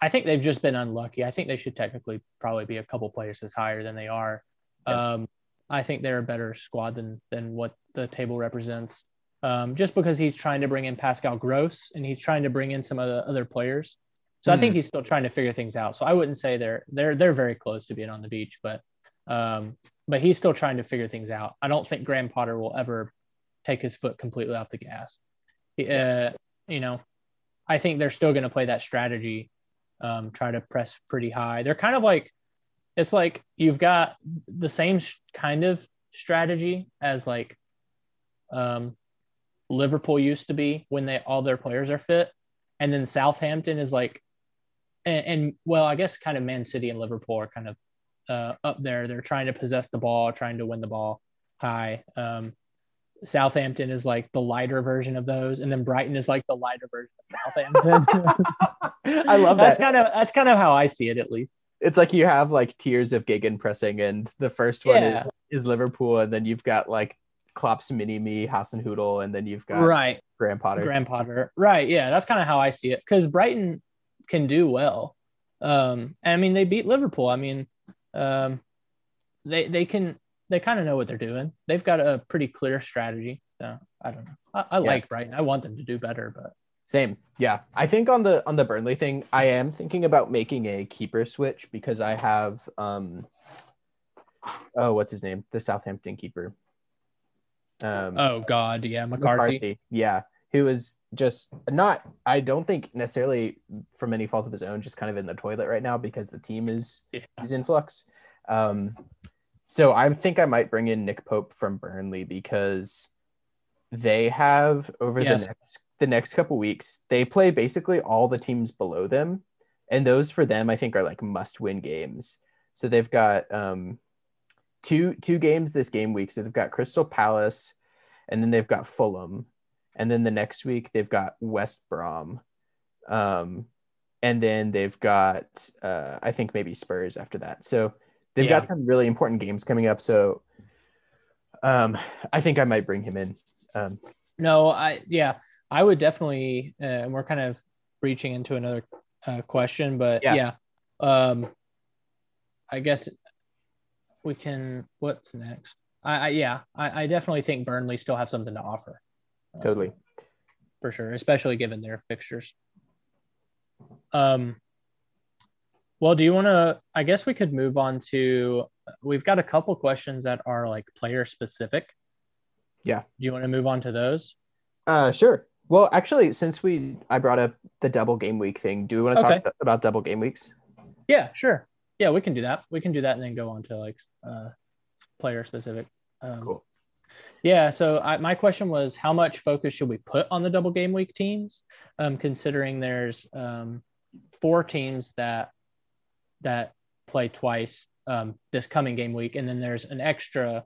i think they've just been unlucky. I think they should technically probably be a couple places higher than they are. Yeah. um, I think they're a better squad than than what the table represents. Um, just because he's trying to bring in Pascal Gross and he's trying to bring in some other other players. So I think he's still trying to figure things out. So I wouldn't say they're they're they're very close to being on the beach, but um, but he's still trying to figure things out. I don't think Graham Potter will ever take his foot completely off the gas. Uh, you know, I think they're still going to play that strategy, um, try to press pretty high. They're kind of like it's like you've got the same sh- kind of strategy as like um, Liverpool used to be when they all their players are fit, and then Southampton is like, and, and well, I guess kind of Man City and Liverpool are kind of uh, up there. They're trying to possess the ball, trying to win the ball high. Um, Southampton is like the lighter version of those, and then Brighton is like the lighter version of Southampton. (laughs) (laughs) I love that. that's kind of that's kind of how I see it, at least. It's like you have like tiers of gegen pressing, and the first one Yeah. is, is Liverpool, and then you've got like Klopp's mini me, Hasenhüttl, and then you've got Right. Graham Potter. Graham Potter. Right. Yeah, that's kind of how I see it because Brighton can do well. Um, I mean, they beat Liverpool. I mean, um, they they can they kind of know what they're doing. They've got a pretty clear strategy. So I don't know. I, I Yeah. like Brighton. I want them to do better, but Same. Yeah. I think on the on the Burnley thing, I am thinking about making a keeper switch because I have um oh what's his name? The Southampton keeper. Um oh god, yeah, McCarthy. Yeah. Who is just not I don't think necessarily from any fault of his own, just kind of in the toilet right now because the team is Yeah. is in flux. Um so I think I might bring in Nick Pope from Burnley because they have over Yes. the next the next couple weeks, they play basically all the teams below them. And those for them I think are like must win games. So they've got um two two games this game week. So they've got Crystal Palace and then they've got Fulham. And then the next week they've got West Brom. Um and then they've got uh I think maybe Spurs after that. So they've got some really important games coming up. So um I think I might bring him in. Um No, I yeah, I would definitely. Uh, and we're kind of reaching into another uh, question, but Yeah. yeah. um, I guess we can. What's next? I, I yeah, I, I definitely think Burnley still have something to offer. Uh, totally. for sure, especially given their fixtures. Um. Well, do you want to? I guess we could move on to. We've got a couple questions that are like player specific. Yeah. Do you want to move on to those? Uh sure. Well, actually, since we I brought up the double game week thing, do we want to Okay. talk about double game weeks? Yeah, sure. Yeah, we can do that. We can do that and then go on to like uh, player specific. Um, Cool. Yeah. So I, my question was, how much focus should we put on the double game week teams, um, considering there's um, four teams that that play twice um, this coming game week, and then there's an extra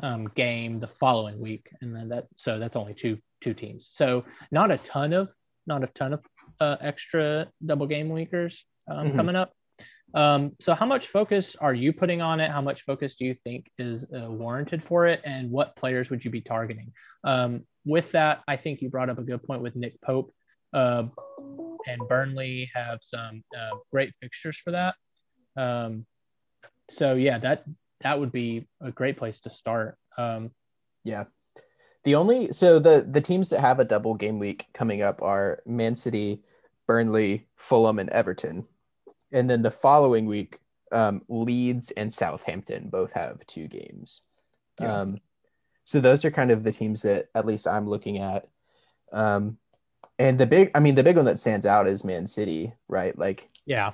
um, game the following week, and then that so that's only two two teams. So not a ton of not a ton of uh, extra double game weekers um, Mhm. coming up. Um, so how much focus are you putting on it? How much focus do you think is uh, warranted for it? And what players would you be targeting? Um, with that, I think you brought up a good point with Nick Pope. Uh, and Burnley have some uh, great fixtures for that. Um, so yeah, that that would be a great place to start. Um, yeah. The only so the the teams that have a double game week coming up are Man City, Burnley, Fulham, and Everton, and then the following week, um, Leeds and Southampton both have two games. Yeah. Um, so those are kind of the teams that at least I'm looking at. Um, and the big, I mean, the big one that stands out is Man City, right? Like, yeah,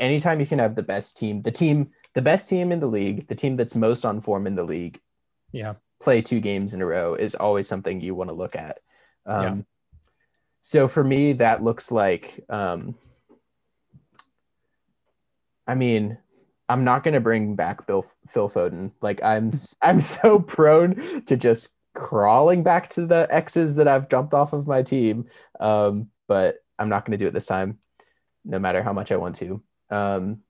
anytime you can have the best team, the team, the best team in the league, the team that's most on form in the league, yeah, play two games in a row is always something you want to look at. Um, yeah. So for me, that looks like, um, I mean, I'm not going to bring back Bill Phil Foden. Like I'm (laughs) I'm so prone to just crawling back to the X's that I've jumped off of my team. Um, but I'm not going to do it this time, no matter how much I want to. Um,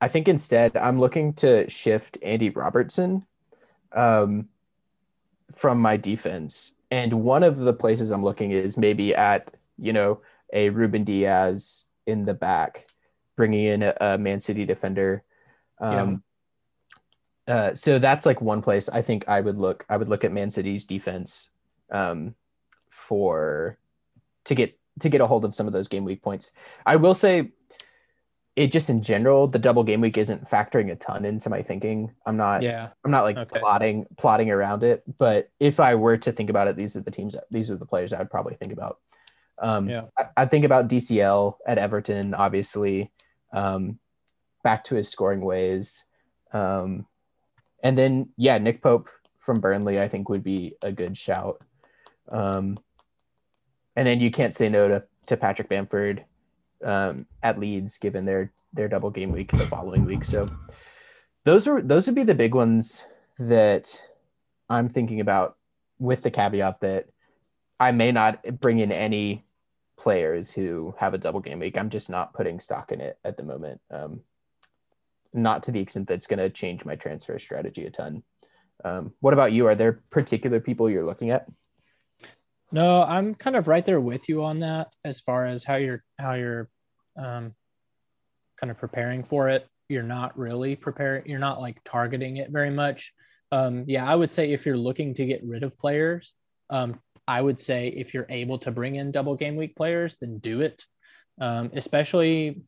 I think instead I'm looking to shift Andy Robertson um, from my defense. And one of the places I'm looking is maybe at, you know, a Ruben Dias in the back, bringing in a, a Man City defender. Um, uh, so that's like one place I think I would look. I would look at Man City's defense um, for to get to get a hold of some of those game week points. I will say, it just in general, the double game week isn't factoring a ton into my thinking. I'm not. Yeah. I'm not like okay. plotting plotting around it. But if I were to think about it, these are the teams. These are the players I would probably think about. Um, yeah. I, I think about DCL at Everton, obviously. Um, back to his scoring ways. Um, and then yeah, Nick Pope from Burnley, I think would be a good shout. Um, and then you can't say no to, to Patrick Bamford um, at Leeds, given their their double game week the following week. So those are those would be the big ones that I'm thinking about, with the caveat that I may not bring in any players who have a double game week. I'm just not putting stock in it at the moment. Um, not to the extent that's going to change my transfer strategy a ton. Um, what about you? Are there particular people you're looking at? No, I'm kind of right there with you on that as far as how you're how you're um, kind of preparing for it. You're not really preparing. You're not like targeting it very much. Um, yeah, I would say if you're looking to get rid of players, um, I would say if you're able to bring in double game week players, then do it. Um, especially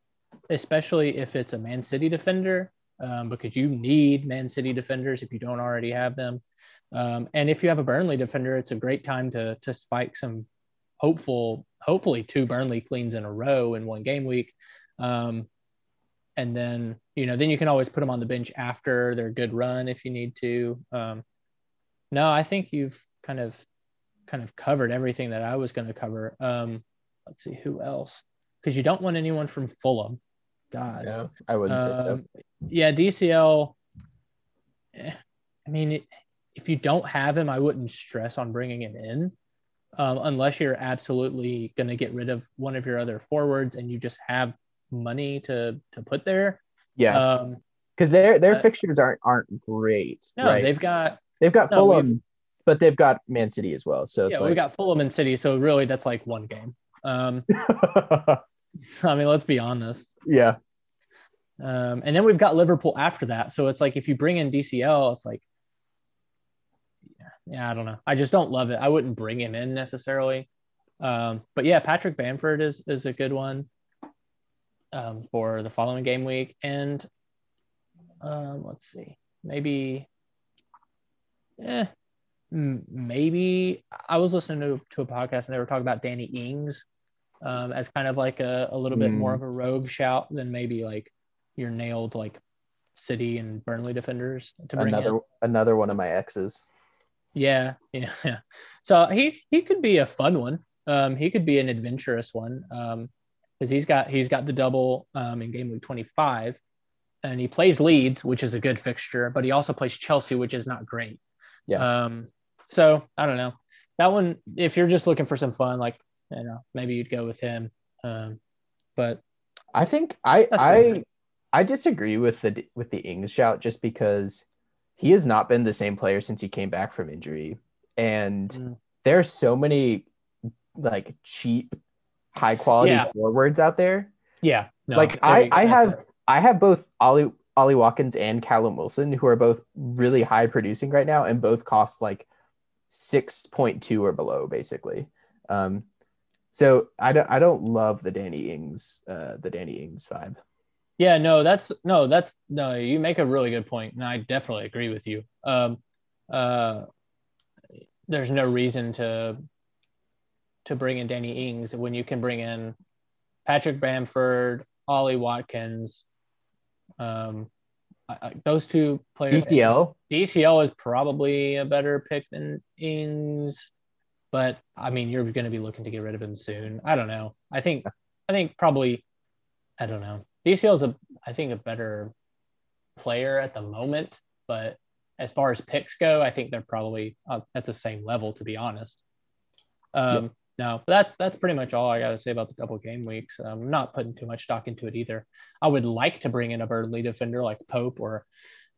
especially if it's a Man City defender, um, because you need Man City defenders if you don't already have them. Um, and if you have a Burnley defender, it's a great time to to spike some hopeful, hopefully two Burnley cleans in a row in one game week. Um, and then you know then you can always put them on the bench after their good run if you need to. Um, no, I think you've kind of kind of covered everything that I was going to cover. Um, let's see who else because you don't want anyone from Fulham. God, yeah, I wouldn't um, say that. Um, yeah, DCL. Eh, I mean, it, if you don't have him, I wouldn't stress on bringing him in, um, unless you're absolutely going to get rid of one of your other forwards and you just have money to to put there. Yeah, because um, their their uh, fixtures aren't aren't great. No, right? they've got they've got no, Fulham, but they've got Man City as well. So yeah, like... we got Fulham and City. So really, that's like one game. Um, (laughs) (laughs) I mean, let's be honest. Yeah. Um, and then we've got Liverpool after that. So it's like if you bring in DCL, it's like, yeah, yeah, I don't know. I just don't love it. I wouldn't bring him in necessarily. Um, but yeah, Patrick Bamford is is a good one um, for the following game week. And um, let's see, maybe, eh, maybe I was listening to, to a podcast and they were talking about Danny Ings um, as kind of like a, a little bit mm. more of a rogue shout than maybe like your nailed like City and Burnley defenders to bring another in. another one of my exes. Yeah, (laughs) yeah, yeah. So he he could be a fun one. Um, he could be an adventurous one. Um, because he's got he's got the double um in game week 25 and he plays Leeds, which is a good fixture, but he also plays Chelsea, which is not great. Yeah. Um, so I don't know. That one, if you're just looking for some fun, like you know, maybe you'd go with him. Um, but I think I I I disagree with the with the Ings shout just because he has not been the same player since he came back from injury, and mm. there are so many like cheap high quality Yeah. forwards out there. Yeah. No, like I. I have I have both Ollie Ollie Watkins and Callum Wilson who are both really high producing right now and both cost like six point two or below basically. Um, so I don't I don't love the Danny Ings uh, the Danny Ings vibe. Yeah, no, that's no, that's no, you make a really good point, and I definitely agree with you. Um uh there's no reason to to bring in Danny Ings when you can bring in Patrick Bamford, Ollie Watkins. Um Those two players DCL DCL is probably a better pick than Ings, but I mean you're going to be looking to get rid of him soon. I don't know. I think I think probably I don't know. DCL is a I think a better player at the moment, but as far as picks go, I think they're probably uh, at the same level to be honest. Um, No, but that's that's pretty much all I got to say about the double game weeks. I'm not putting too much stock into it either. I would like to bring in a Burnley defender like Pope or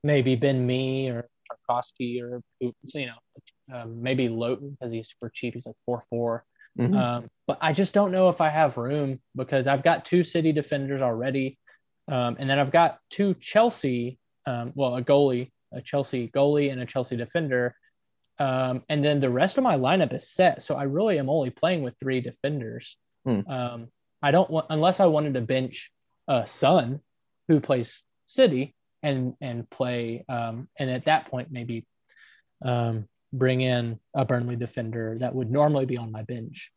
maybe Ben Mee or Tarkowski or you know um, maybe Lowton because he's super cheap. He's like four four. Mhm. Um, but I just don't know if I have room because I've got two City defenders already, um, and then I've got two Chelsea, um, well, a goalie, a Chelsea goalie, and a Chelsea defender, um, and then the rest of my lineup is set. So I really am only playing with three defenders. Hmm. Um, I don't want unless I wanted to bench uh, Son, who plays City, and and play, um, and at that point maybe um, bring in a Burnley defender that would normally be on my bench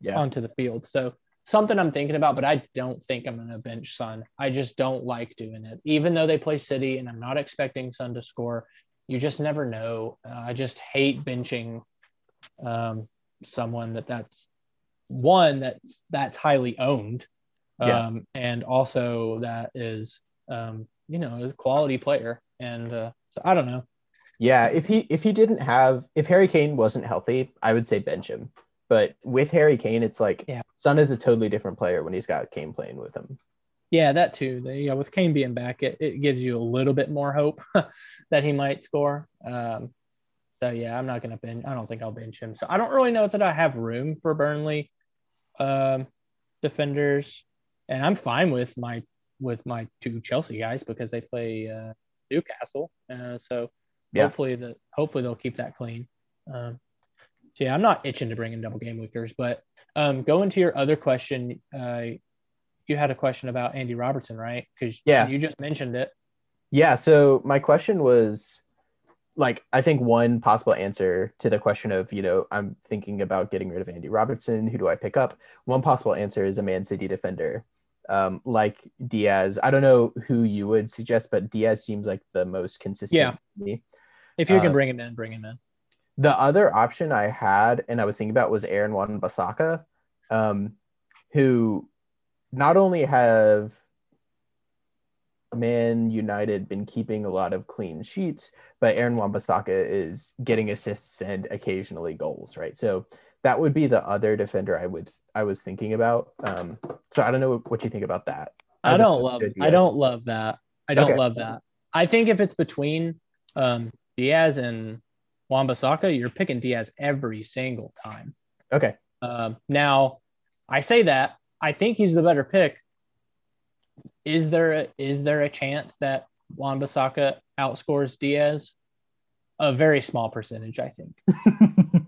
yeah. onto the field. So something I'm thinking about, but I don't think I'm going to bench Son. I just don't like doing it, even though they play City, and I'm not expecting Son to score. You just never know. Uh, I just hate benching um, someone that that's one that's that's highly owned, Yeah. um, and also that is um, you know a quality player. And uh, so I don't know. Yeah, if he if he didn't have if Harry Kane wasn't healthy, I would say bench him. But with Harry Kane, it's like Yeah. Son is a totally different player when he's got Kane playing with him. Yeah, that too. The, yeah, with Kane being back, it, it gives you a little bit more hope (laughs) that he might score. Um, so yeah, I'm not gonna bench. I don't think I'll bench him. So I don't really know that I have room for Burnley um, defenders, and I'm fine with my with my two Chelsea guys because they play uh, Newcastle. Uh, so Yeah. hopefully the hopefully they'll keep that clean. Um, so yeah, I'm not itching to bring in double game weekers, but um, going to your other question, uh, you had a question about Andy Robertson, right? Because Yeah. you just mentioned it. Yeah. So my question was like, I think one possible answer to the question of, you know, I'm thinking about getting rid of Andy Robertson. Who do I pick up? One possible answer is a Man City defender. Um, like Dias, I don't know who you would suggest, but Dias seems like the most consistent. Yeah. to me. If you can Uh, bring him in, bring him in. The other option I had and I was thinking about was Aaron Wan-Bissaka, um, who not only have Man United been keeping a lot of clean sheets, but Aaron Wan-Bissaka is getting assists and occasionally goals, right? So that would be the other defender I would I was thinking about. Um, so I don't know what you think about that. I don't love. I don't love that. I don't Okay. love that. I think if it's between um, Dias and Wan-Bissaka, you're picking Dias every single time. Okay. Um, now, I say that I think he's the better pick. Is there a, is there a chance that Wan-Bissaka outscores Dias? A very small percentage, I think, (laughs)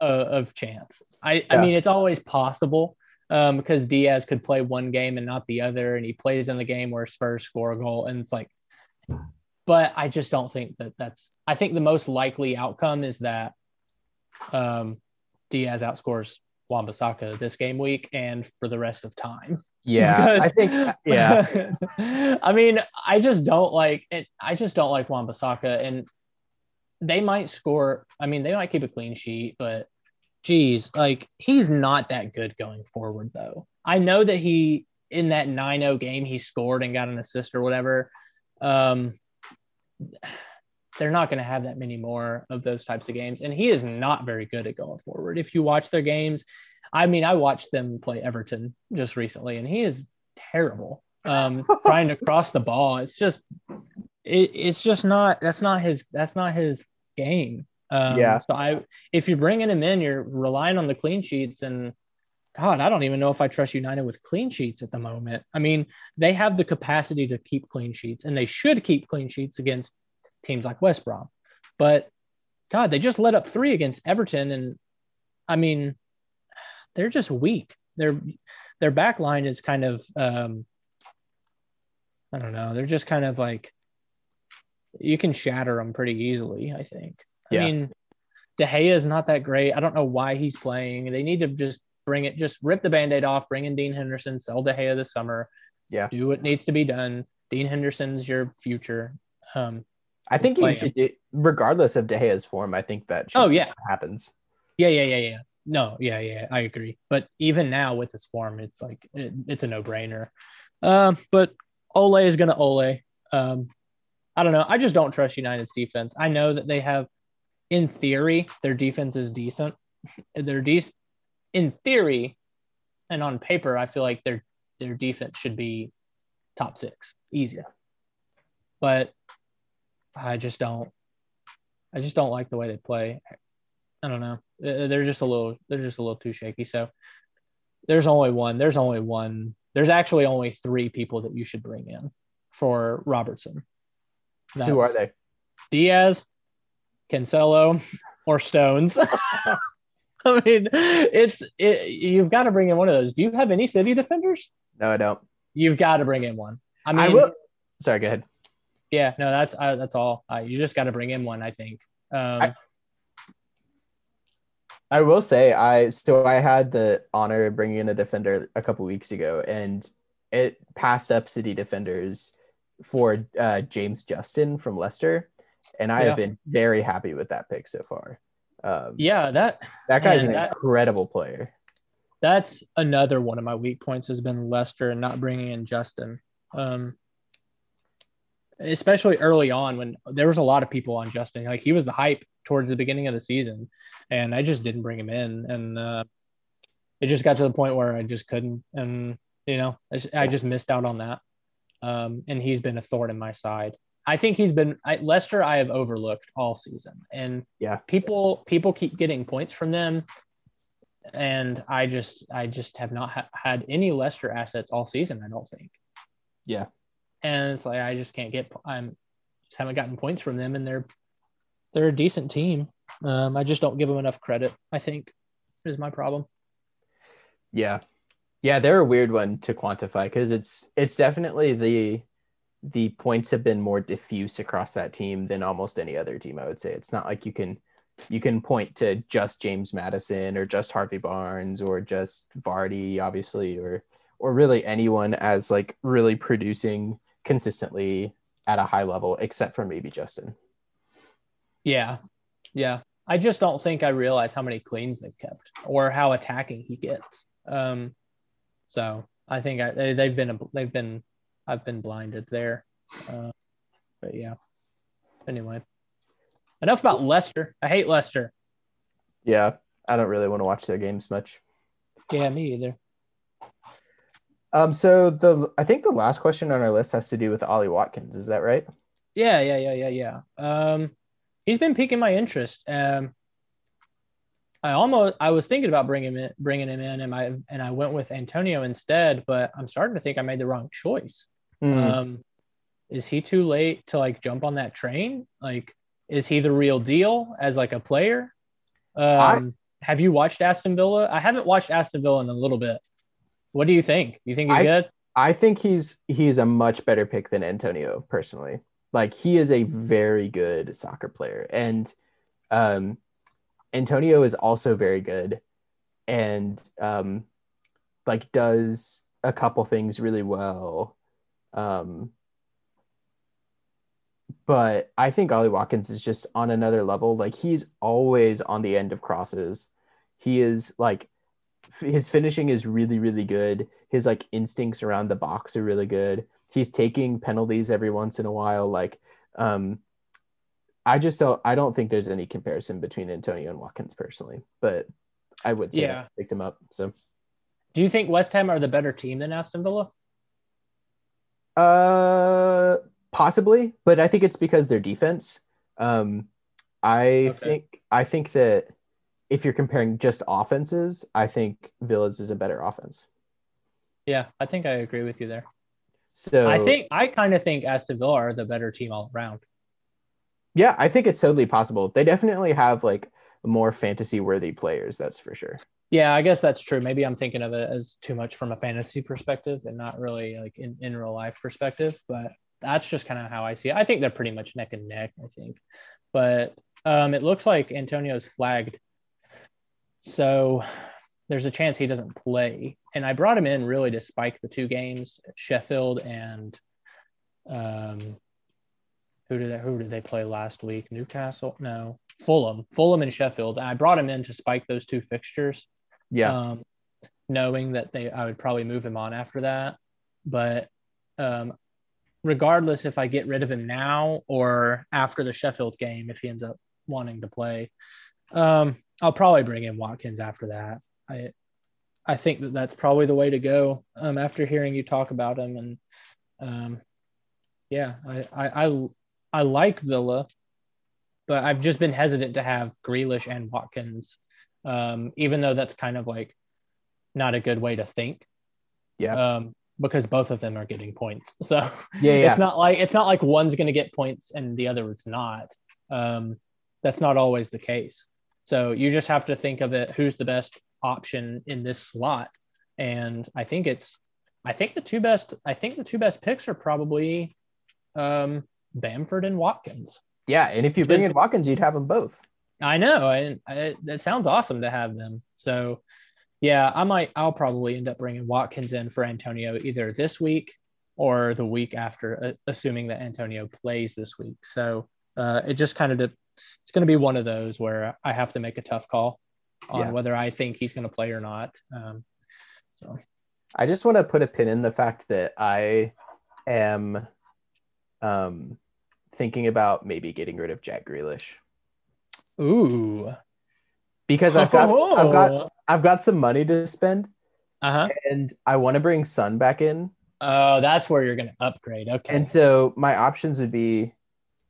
uh, of chance. I, I mean, it's always possible um, because Dias could play one game and not the other, and he plays in the game where Spurs score a goal, and it's like. But I just don't think that that's. I think the most likely outcome is that um, Dias outscores Wan-Bissaka this game week and for the rest of time. Yeah, I think (laughs) yeah. I mean, I just don't like it. I just don't like Wan-Bissaka, and they might score. I mean, they might keep a clean sheet, but geez, like he's not that good going forward, though. I know that he in that 9-0 game he scored and got an assist or whatever. Um, they're not going to have that many more of those types of games, and he is not very good at going forward. If you watch their games, I mean, I watched them play Everton just recently, and he is terrible. Um, (laughs) trying to cross the ball, it's just, it, it's just not. That's not his. That's not his game. Um, Yeah. So I, if you're bringing him in, you're relying on the clean sheets, and God, I don't even know if I trust United with clean sheets at the moment. I mean, they have the capacity to keep clean sheets, and they should keep clean sheets against teams like West Brom. But God, they just let up three against Everton, and I mean, they're just weak. Their their back line is kind of um, I don't know. They're just kind of like you can shatter them pretty easily. I think. I mean, De Gea is not that great. I don't know why he's playing. They need to just bring it, just rip the band-aid off, bring in Dean Henderson, sell De Gea this summer. Yeah. Do what needs to be done. Dean Henderson's your future. Um, I think you should, do, regardless of De Gea's form, I think that oh yeah, happens. yeah, yeah, yeah, yeah. No, yeah, yeah, I agree. But even now with his form, it's like it, it's a no-brainer. Um, but Ole is gonna Ole. Um, I don't know. I just don't trust United's defense. I know that they have, in theory, their defense is decent. (laughs) Their de- in theory, and on paper, I feel like their their defense should be top six, easy. But I just don't. I just don't like the way they play. I don't know. They're just a little. They're just a little too shaky. So there's only one. There's only one. There's actually only three people that you should bring in for Robertson. Who are they? Dias, Cancelo, or Stones. (laughs) I mean, it's it, you've got to bring in one of those. Do you have any city defenders? No, I don't. You've got to bring in one. I mean, I will. Sorry, go ahead. Yeah, no, that's uh, that's all. Uh, you just got to bring in one. I think. Um, I- I will say I so I had the honor of bringing in a defender a couple weeks ago, and it passed up City defenders for uh, James Justin from Leicester, and I Yeah. have been very happy with that pick so far. Um, yeah, that that guy's man, an that- incredible player. that's another one of my weak points has been Leicester and not bringing in Justin. Um, especially early on when there was a lot of people on Justin. Like he was the hype towards the beginning of the season, and I just didn't bring him in, and uh, it just got to the point where I just couldn't, and you know, I just, missed out on that. Um, and he's been a thorn in my side. I think he's been I, Leicester. I have overlooked all season, and Yeah. people people keep getting points from them, and I just I just have not ha- had any Leicester assets all season. I don't think. Yeah. And it's like I just can't get. I'm just haven't gotten points from them, and they're they're a decent team. Um, I just don't give them enough credit. I think is my problem. Yeah. Yeah, they're a weird one to quantify because it's it's definitely the the points have been more diffuse across that team than almost any other team, I would say. It's not like you can you can point to just James Maddison or just Harvey Barnes or just Vardy, obviously, or or really anyone as like really producing consistently at a high level, except for maybe Justin. Yeah, yeah. I just don't think I realize how many cleans they've kept or how attacking he gets. Um, so I think I, they, they've been they've been I've been blinded there. Uh, but yeah. Anyway, enough about Leicester. I hate Leicester. Yeah, I don't really want to watch their games much. Yeah, me either. Um, so the I think the last question on our list has to do with Ollie Watkins. Is that right? Yeah, yeah, yeah, yeah, yeah. Um, he's been piquing my interest. Um, I almost I was thinking about bringing him in, bringing him in, and I and I went with Antonio instead. But I'm starting to think I made the wrong choice. Hmm. Um, is he too late to like jump on that train? Like, is he the real deal as like a player? Um, have you watched Aston Villa? I haven't watched Aston Villa in a little bit. What do you think? You think he's I- good? I think he's he's a much better pick than Antonio personally. Like he is a very good soccer player, and um, Antonio is also very good, and um, like does a couple things really well. Um, but I think Ollie Watkins is just on another level. Like he's always on the end of crosses. He is like his finishing is really really good. His like instincts around the box are really good. He's taking penalties every once in a while. Like um I just don't I don't think there's any comparison between Antonio and Watkins personally, but I would say Yeah. picked him up. So Do you think West Ham are the better team than Aston Villa? Uh, possibly, but I think it's because their defense. Um, I Okay. think I think that if you're comparing just offenses, I think Villa's is a better offense. Yeah, I think I agree with you there. So I think I kind of think Aston Villa are the better team all around. yeah, I think it's totally possible. They definitely have like more fantasy worthy players, that's for sure. Yeah, I guess that's true. Maybe I'm thinking of it as too much from a fantasy perspective and not really like in, in real life perspective, but that's just kind of how I see it. I think they're pretty much neck and neck, I think. But um, it looks like Antonio's flagged. So there's a chance he doesn't play. And I brought him in really to spike the two games, Sheffield and um, who did they, who did they play last week? Newcastle? No, Fulham. Fulham and Sheffield. I brought him in to spike those two fixtures. Yeah. Um, knowing that they I would probably move him on after that. But um, regardless if I get rid of him now or after the Sheffield game, if he ends up wanting to play, um, I'll probably bring in Watkins after that. I I think that that's probably the way to go. Um, after hearing you talk about him, and um, yeah, I, I I I like Villa, but I've just been hesitant to have Grealish and Watkins, um, even though that's kind of like not a good way to think. Yeah. Um, because both of them are getting points, (laughs) so yeah, yeah. it's not like it's not like one's going to get points and the other is not. Um, that's not always the case. So you just have to think of it: who's the best option in this slot? And I think it's, I think the two best, I think the two best picks are probably um, Bamford and Watkins. yeah. And if you bring in Watkins, you'd have them both. I know, and it sounds awesome to have them. So, yeah, I might, I'll probably end up bringing Watkins in for Antonio either this week or the week after, uh, assuming that Antonio plays this week. So uh, it just kind of, de- it's going to be one of those where I have to make a tough call on Yeah. whether I think he's going to play or not. Um, so I just want to put a pin in the fact that I am um, thinking about maybe getting rid of Jack Grealish ooh, because I've got (laughs) I've got I've got some money to spend uh huh. and I want to bring Son back in. Oh, that's where you're going to upgrade. Okay. And so my options would be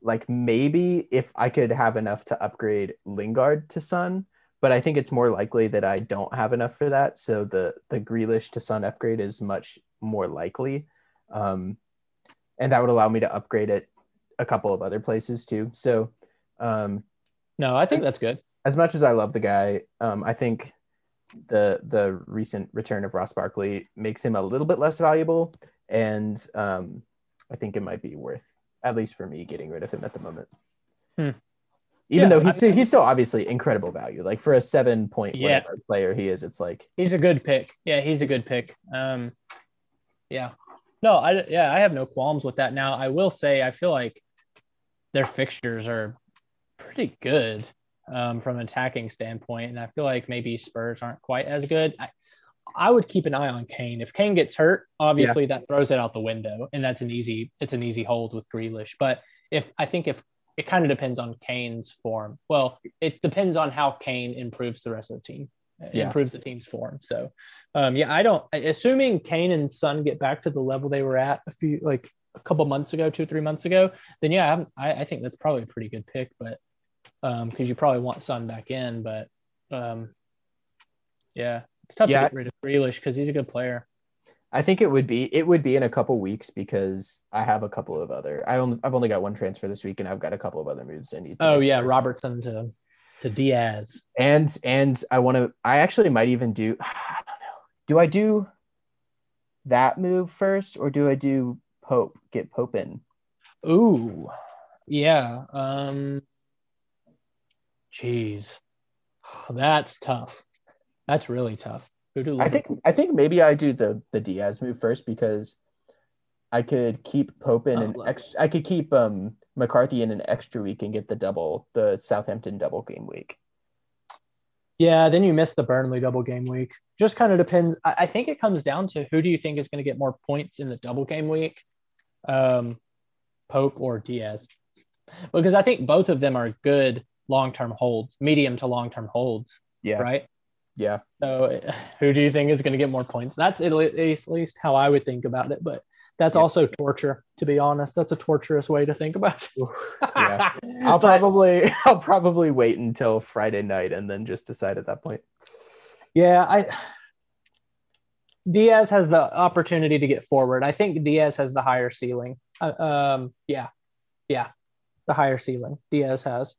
like maybe if I could have enough to upgrade Lingard to Son, but I think it's more likely that I don't have enough for that. So the the Grealish to Son upgrade is much more likely. Um, and that would allow me to upgrade it a couple of other places too. So um, no, I think that's good. as much as I love the guy, um, I think the the recent return of Ross Barkley makes him a little bit less valuable, and um, I think it might be worth, at least for me, getting rid of him at the moment. Hmm. Even Yeah, though I he's he's still obviously incredible value, like for a seven point Yeah. whatever player he is, it's like He's a good pick. Yeah, he's a good pick. Um, yeah, no, I yeah, I have no qualms with that. Now, I will say, I feel like their fixtures are pretty good um, from an attacking standpoint, and I feel like maybe Spurs aren't quite as good. I, I would keep an eye on Kane. If Kane gets hurt, obviously that throws it out the window, and that's an easy it's an easy hold with Grealish. But if I think if it kind of depends on Kane's form. Well, it depends on how Kane improves the rest of the team, uh, Yeah. improves the team's form. So, um, yeah, I don't. Assuming Kane and Son get back to the level they were at a few like a couple months ago, two three months ago, then yeah, I'm- I, I think that's probably a pretty good pick. But because you probably want Son back in, but um, yeah, it's tough Yeah. to get rid of Grealish because he's a good player. I think it would be it would be in a couple weeks because I have a couple of other I only I've only got one transfer this week and I've got a couple of other moves I need. to Oh yeah, Robertson to to Dias. and and I want to. I actually might even do. (sighs) I don't know. Do I do that move first, or do I do Pope? Get Pope in. Ooh, yeah. Um, jeez, (sighs) that's tough. That's really tough. Who do I think. I think maybe I do the the Dias move first because I could keep Pope in Oh, an extra. I could keep um McCarthy in an extra week and get the double, the Southampton double game week. Yeah, then you miss the Burnley double game week. Just kind of depends. I, I think it comes down to who do you think is going to get more points in the double game week, um, Pope or Dias? Because I think both of them are good long term holds, medium to long term holds, Yeah. right? Yeah. So who do you think is going to get more points? That's at least, how I would think about it. But that's Yeah. also torture. To be honest, that's a torturous way to think about. it. (laughs) yeah. I'll But- probably (laughs) I'll probably wait until Friday night and then just decide at that point. Yeah, I Dias has the opportunity to get forward. I think Dias has the higher ceiling. Uh, um, yeah, yeah, the higher ceiling Dias has,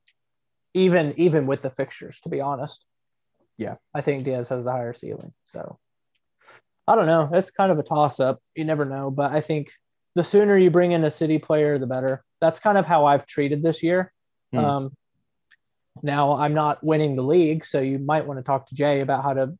even even with the fixtures. To be honest, Yeah. I think Dias has the higher ceiling. So I don't know. It's kind of a toss up. You never know, but I think the sooner you bring in a city player, the better. That's kind of how I've treated this year. Hmm. Um, now I'm not winning the league, so you might want to talk to Jay about how to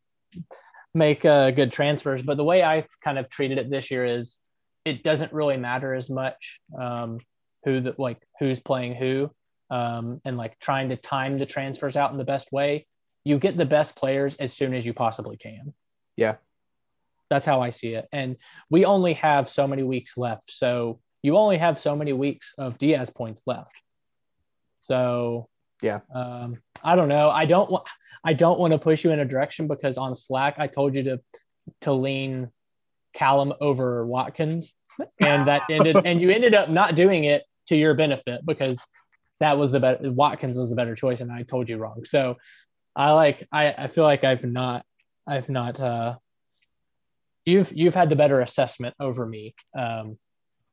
make uh, good transfers. But the way I've kind of treated it this year is it doesn't really matter as much um, who the like who's playing who um, and like trying to time the transfers out in the best way. You get the best players as soon as you possibly can. Yeah. That's how I see it. And we only have so many weeks left. So you only have so many weeks of Dias points left. So Yeah. um, I don't know. I don't want. I don't want to push you in a direction because on Slack I told you to to lean Callum over Watkins, and that ended and you ended up not doing it to your benefit because that was the better Watkins was the better choice, and I told you wrong. So I like I I feel like I've not I've not uh you've you've had the better assessment over me um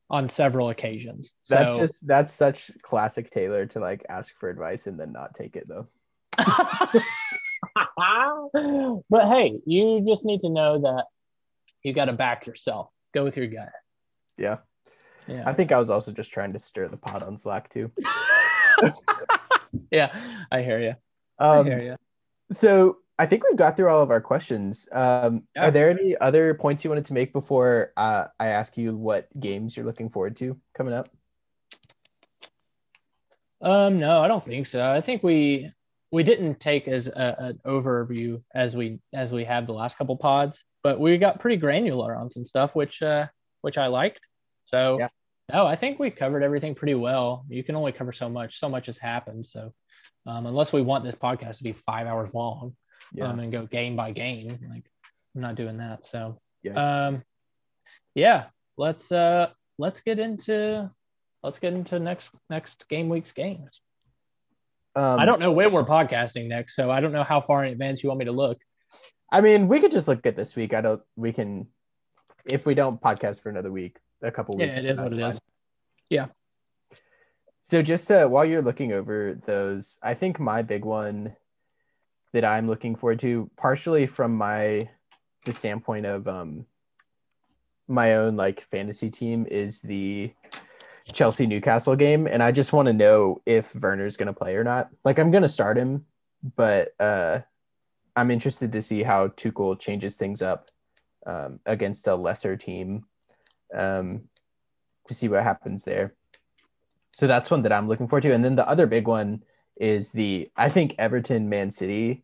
on several occasions. That's just that's such classic Taylor to like ask for advice and then not take it though. (laughs) but hey, you just need to know that you got to back yourself. Go with your gut. Yeah. Yeah. I think I was also just trying to stir the pot on Slack too. (laughs) yeah. I hear you. I Um, hear you. So I think we've got through all of our questions. Um, Yeah. Are there any other points you wanted to make before uh, I ask you what games you're looking forward to coming up? Um, no, I don't think so. I think we we didn't take as a, an overview as we as we have the last couple pods, but we got pretty granular on some stuff, which uh which I liked. So Yeah. No, I think we've covered everything pretty well. You can only cover so much. So much has happened. So um, unless we want this podcast to be five hours long Yeah. um, and go game by game, like I'm not doing that. So Yikes. um, yeah, let's uh let's get into let's get into next next game week's games. Um, I don't know when we're podcasting next, so I don't know how far in advance you want me to look. I mean, we could just look at this week. I don't. We can, if we don't podcast for another week, a couple Yeah, weeks. it is what that's it is. fine. Yeah. So just uh, while you're looking over those, I think my big one that I'm looking forward to, partially from my the standpoint of um my own like fantasy team, is the Chelsea Newcastle game, and I just want to know if Werner's going to play or not. Like I'm going to start him, but uh, I'm interested to see how Tuchel changes things up um, against a lesser team um, to see what happens there. So that's one that I'm looking forward to. And then the other big one is the I think Everton Man City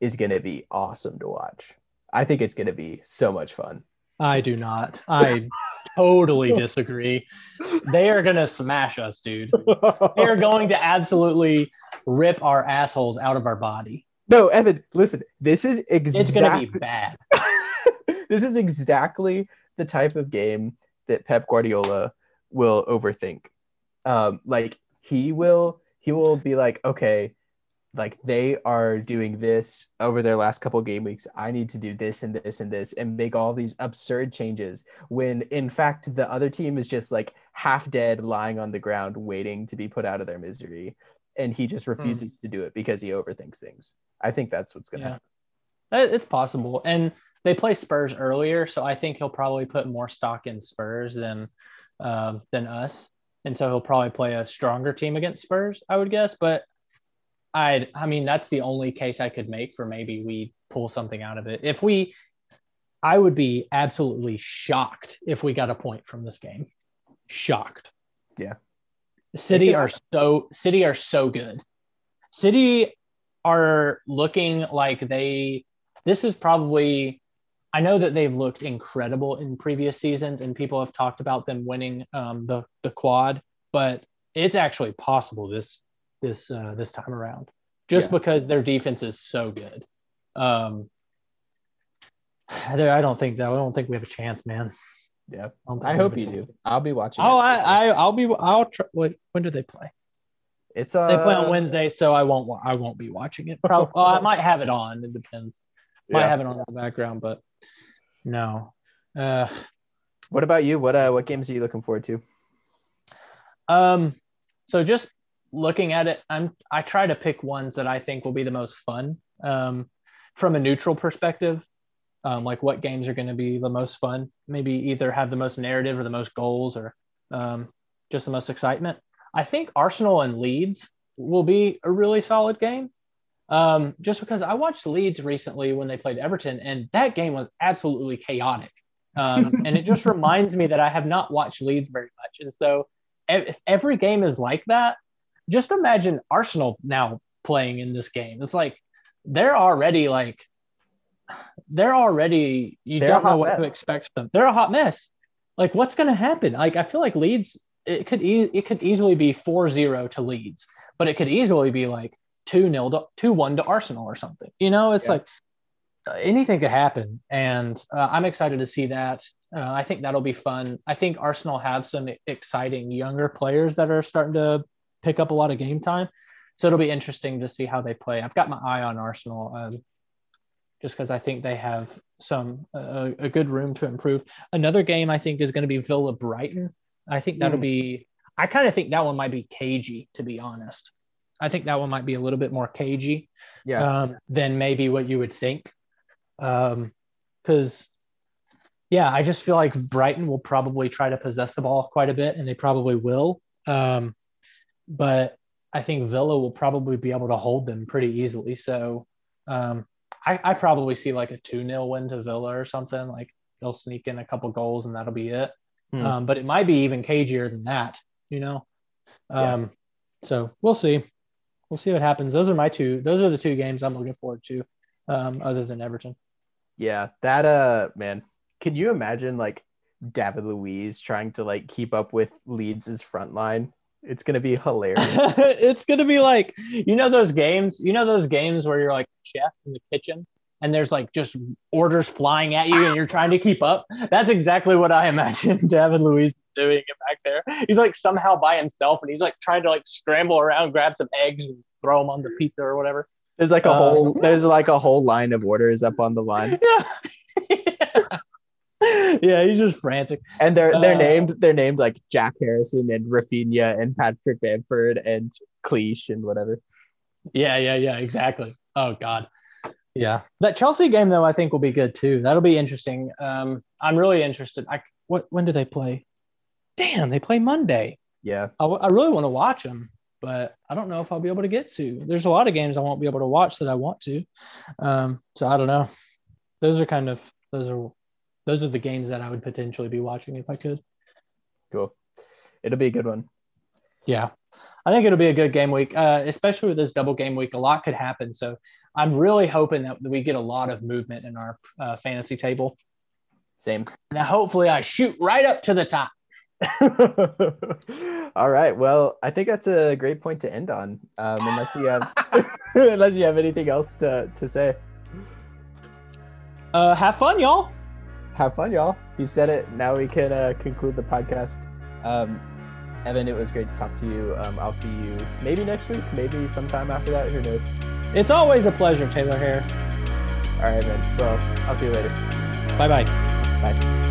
is going to be awesome to watch. I think it's going to be so much fun. I do not. I totally (laughs) disagree. They are gonna smash us, dude. They are (laughs) going to absolutely rip our assholes out of our body. no, Evan, listen. This is It's gonna be exactly bad. (laughs) this is exactly the type of game that Pep Guardiola will overthink. Um, like he will he will be like, okay, like they are doing this over their last couple game weeks. I need to do this and this and this and make all these absurd changes when in fact the other team is just like half dead lying on the ground waiting to be put out of their misery. And he just refuses to do it because he overthinks things. I think that's what's gonna Yeah. happen. Uh, It's possible. And they play Spurs earlier, so I think he'll probably put more stock in Spurs than um, than us. And so he'll probably play a stronger team against Spurs, I would guess. But I'd I mean that's the only case I could make for maybe we pull something out of it. If we I would be absolutely shocked if we got a point from this game. Shocked. Yeah. City are so City are so good. City are looking like they this is probably I know that they've looked incredible in previous seasons and people have talked about them winning um, the the quad, but it's actually possible this this uh, this time around just Yeah. because their defense is so good. Um, there, I don't think that I don't think we have a chance, man. Yeah, don't I hope you do. I'll be watching. Oh. I, I, I'll be. I'll try. Wait, when do they play? it's uh, They play on Wednesday, so I won't. I won't be watching it. (laughs) Probably. I might have it on. It depends. Might yeah. have it on the background, but no. Uh, What about you? What uh, what games are you looking forward to? Um, so just looking at it, I'm I try to pick ones that I think will be the most fun. Um, from a neutral perspective, um, like what games are going to be the most fun? Maybe either have the most narrative or the most goals, or um, just the most excitement. I think Arsenal and Leeds will be a really solid game. Um, just because I watched Leeds recently when they played Everton, and that game was absolutely chaotic. Um, (laughs) and it just reminds me that I have not watched Leeds very much. And so if every game is like that, just imagine Arsenal now playing in this game. It's like they're already like they're already you They're don't know what to expect from them. They're a hot mess. Like what's going to happen? Like I feel like Leeds it could e- it could easily be 4-0 to Leeds, but it could easily be like 2-0 to 2-1 to Arsenal or something. You know, it's Yeah. like uh, anything could happen. And uh, i'm excited to see that. Uh, i think that'll be fun. I think arsenal have some exciting younger players that are starting to pick up a lot of game time. So it'll be interesting to see how they play. I've got my eye on arsenal um, just because i think they have some uh, a good room to improve. Another game i think is going to be villa brighton. I think that'll Hmm. be i kind of think that one might be cagey to be honest i think that one might be a little bit more cagey Yeah, um, than maybe what you would think. Um, because yeah, I just feel like Brighton will probably try to possess the ball quite a bit, and they probably will. Um, but I think Villa will probably be able to hold them pretty easily. So um, I, I probably see like a 2 0 win to Villa or something. Like they'll sneak in a couple goals and that'll be it. Hmm. Um, but it might be even cagier than that, you know? Yeah. Um, so we'll see. We'll see what happens. Those are my two. Those are the two games I'm looking forward to, um, other than Everton. yeah. That uh, man, can you imagine like David Luiz trying to like keep up with Leeds's front line? It's gonna be hilarious. (laughs) it's gonna be like you know those games. You know those games where you're like chef in the kitchen and there's like just orders flying at you and you're trying to keep up. That's exactly what I (laughs) imagine David Luiz doing it back there. He's like somehow by himself and he's like trying to like scramble around, grab some eggs and throw them on the pizza or whatever. There's like a Uh, whole there's like a whole line of orders up on the line. (laughs) Yeah. yeah, he's just frantic. And they're they're Uh, named they're named like Jack Harrison and Rafinha and Patrick Bamford and Klich and whatever. Yeah, yeah, yeah, exactly. Oh God. Yeah. That Chelsea game though, I think will be good too. That'll be interesting. Um, I'm really interested. I what when do they play? Damn, they play Monday. Yeah. I, w- I really want to watch them, but I don't know if I'll be able to get to. There's a lot of games I won't be able to watch that I want to. Um, so I don't know. Those are kind of those are those are the games that I would potentially be watching if I could. Cool. It'll be a good one. Yeah, I think it'll be a good game week, uh, especially with this double game week. A lot could happen, so I'm really hoping that we get a lot of movement in our uh, fantasy table. Same. Now, hopefully, I shoot right up to the top. (laughs) All right. Well, I think that's a great point to end on. Um, unless you have (laughs) unless you have anything else to, to say. Uh, have fun, y'all. Have fun, y'all. You said it. Now we can uh, conclude the podcast. Um, Evan, it was great to talk to you. Um, I'll see you maybe next week, maybe sometime after that. Who knows? It's always a pleasure, Taylor Hare. All right, man. Well, I'll see you later. Bye bye. Bye.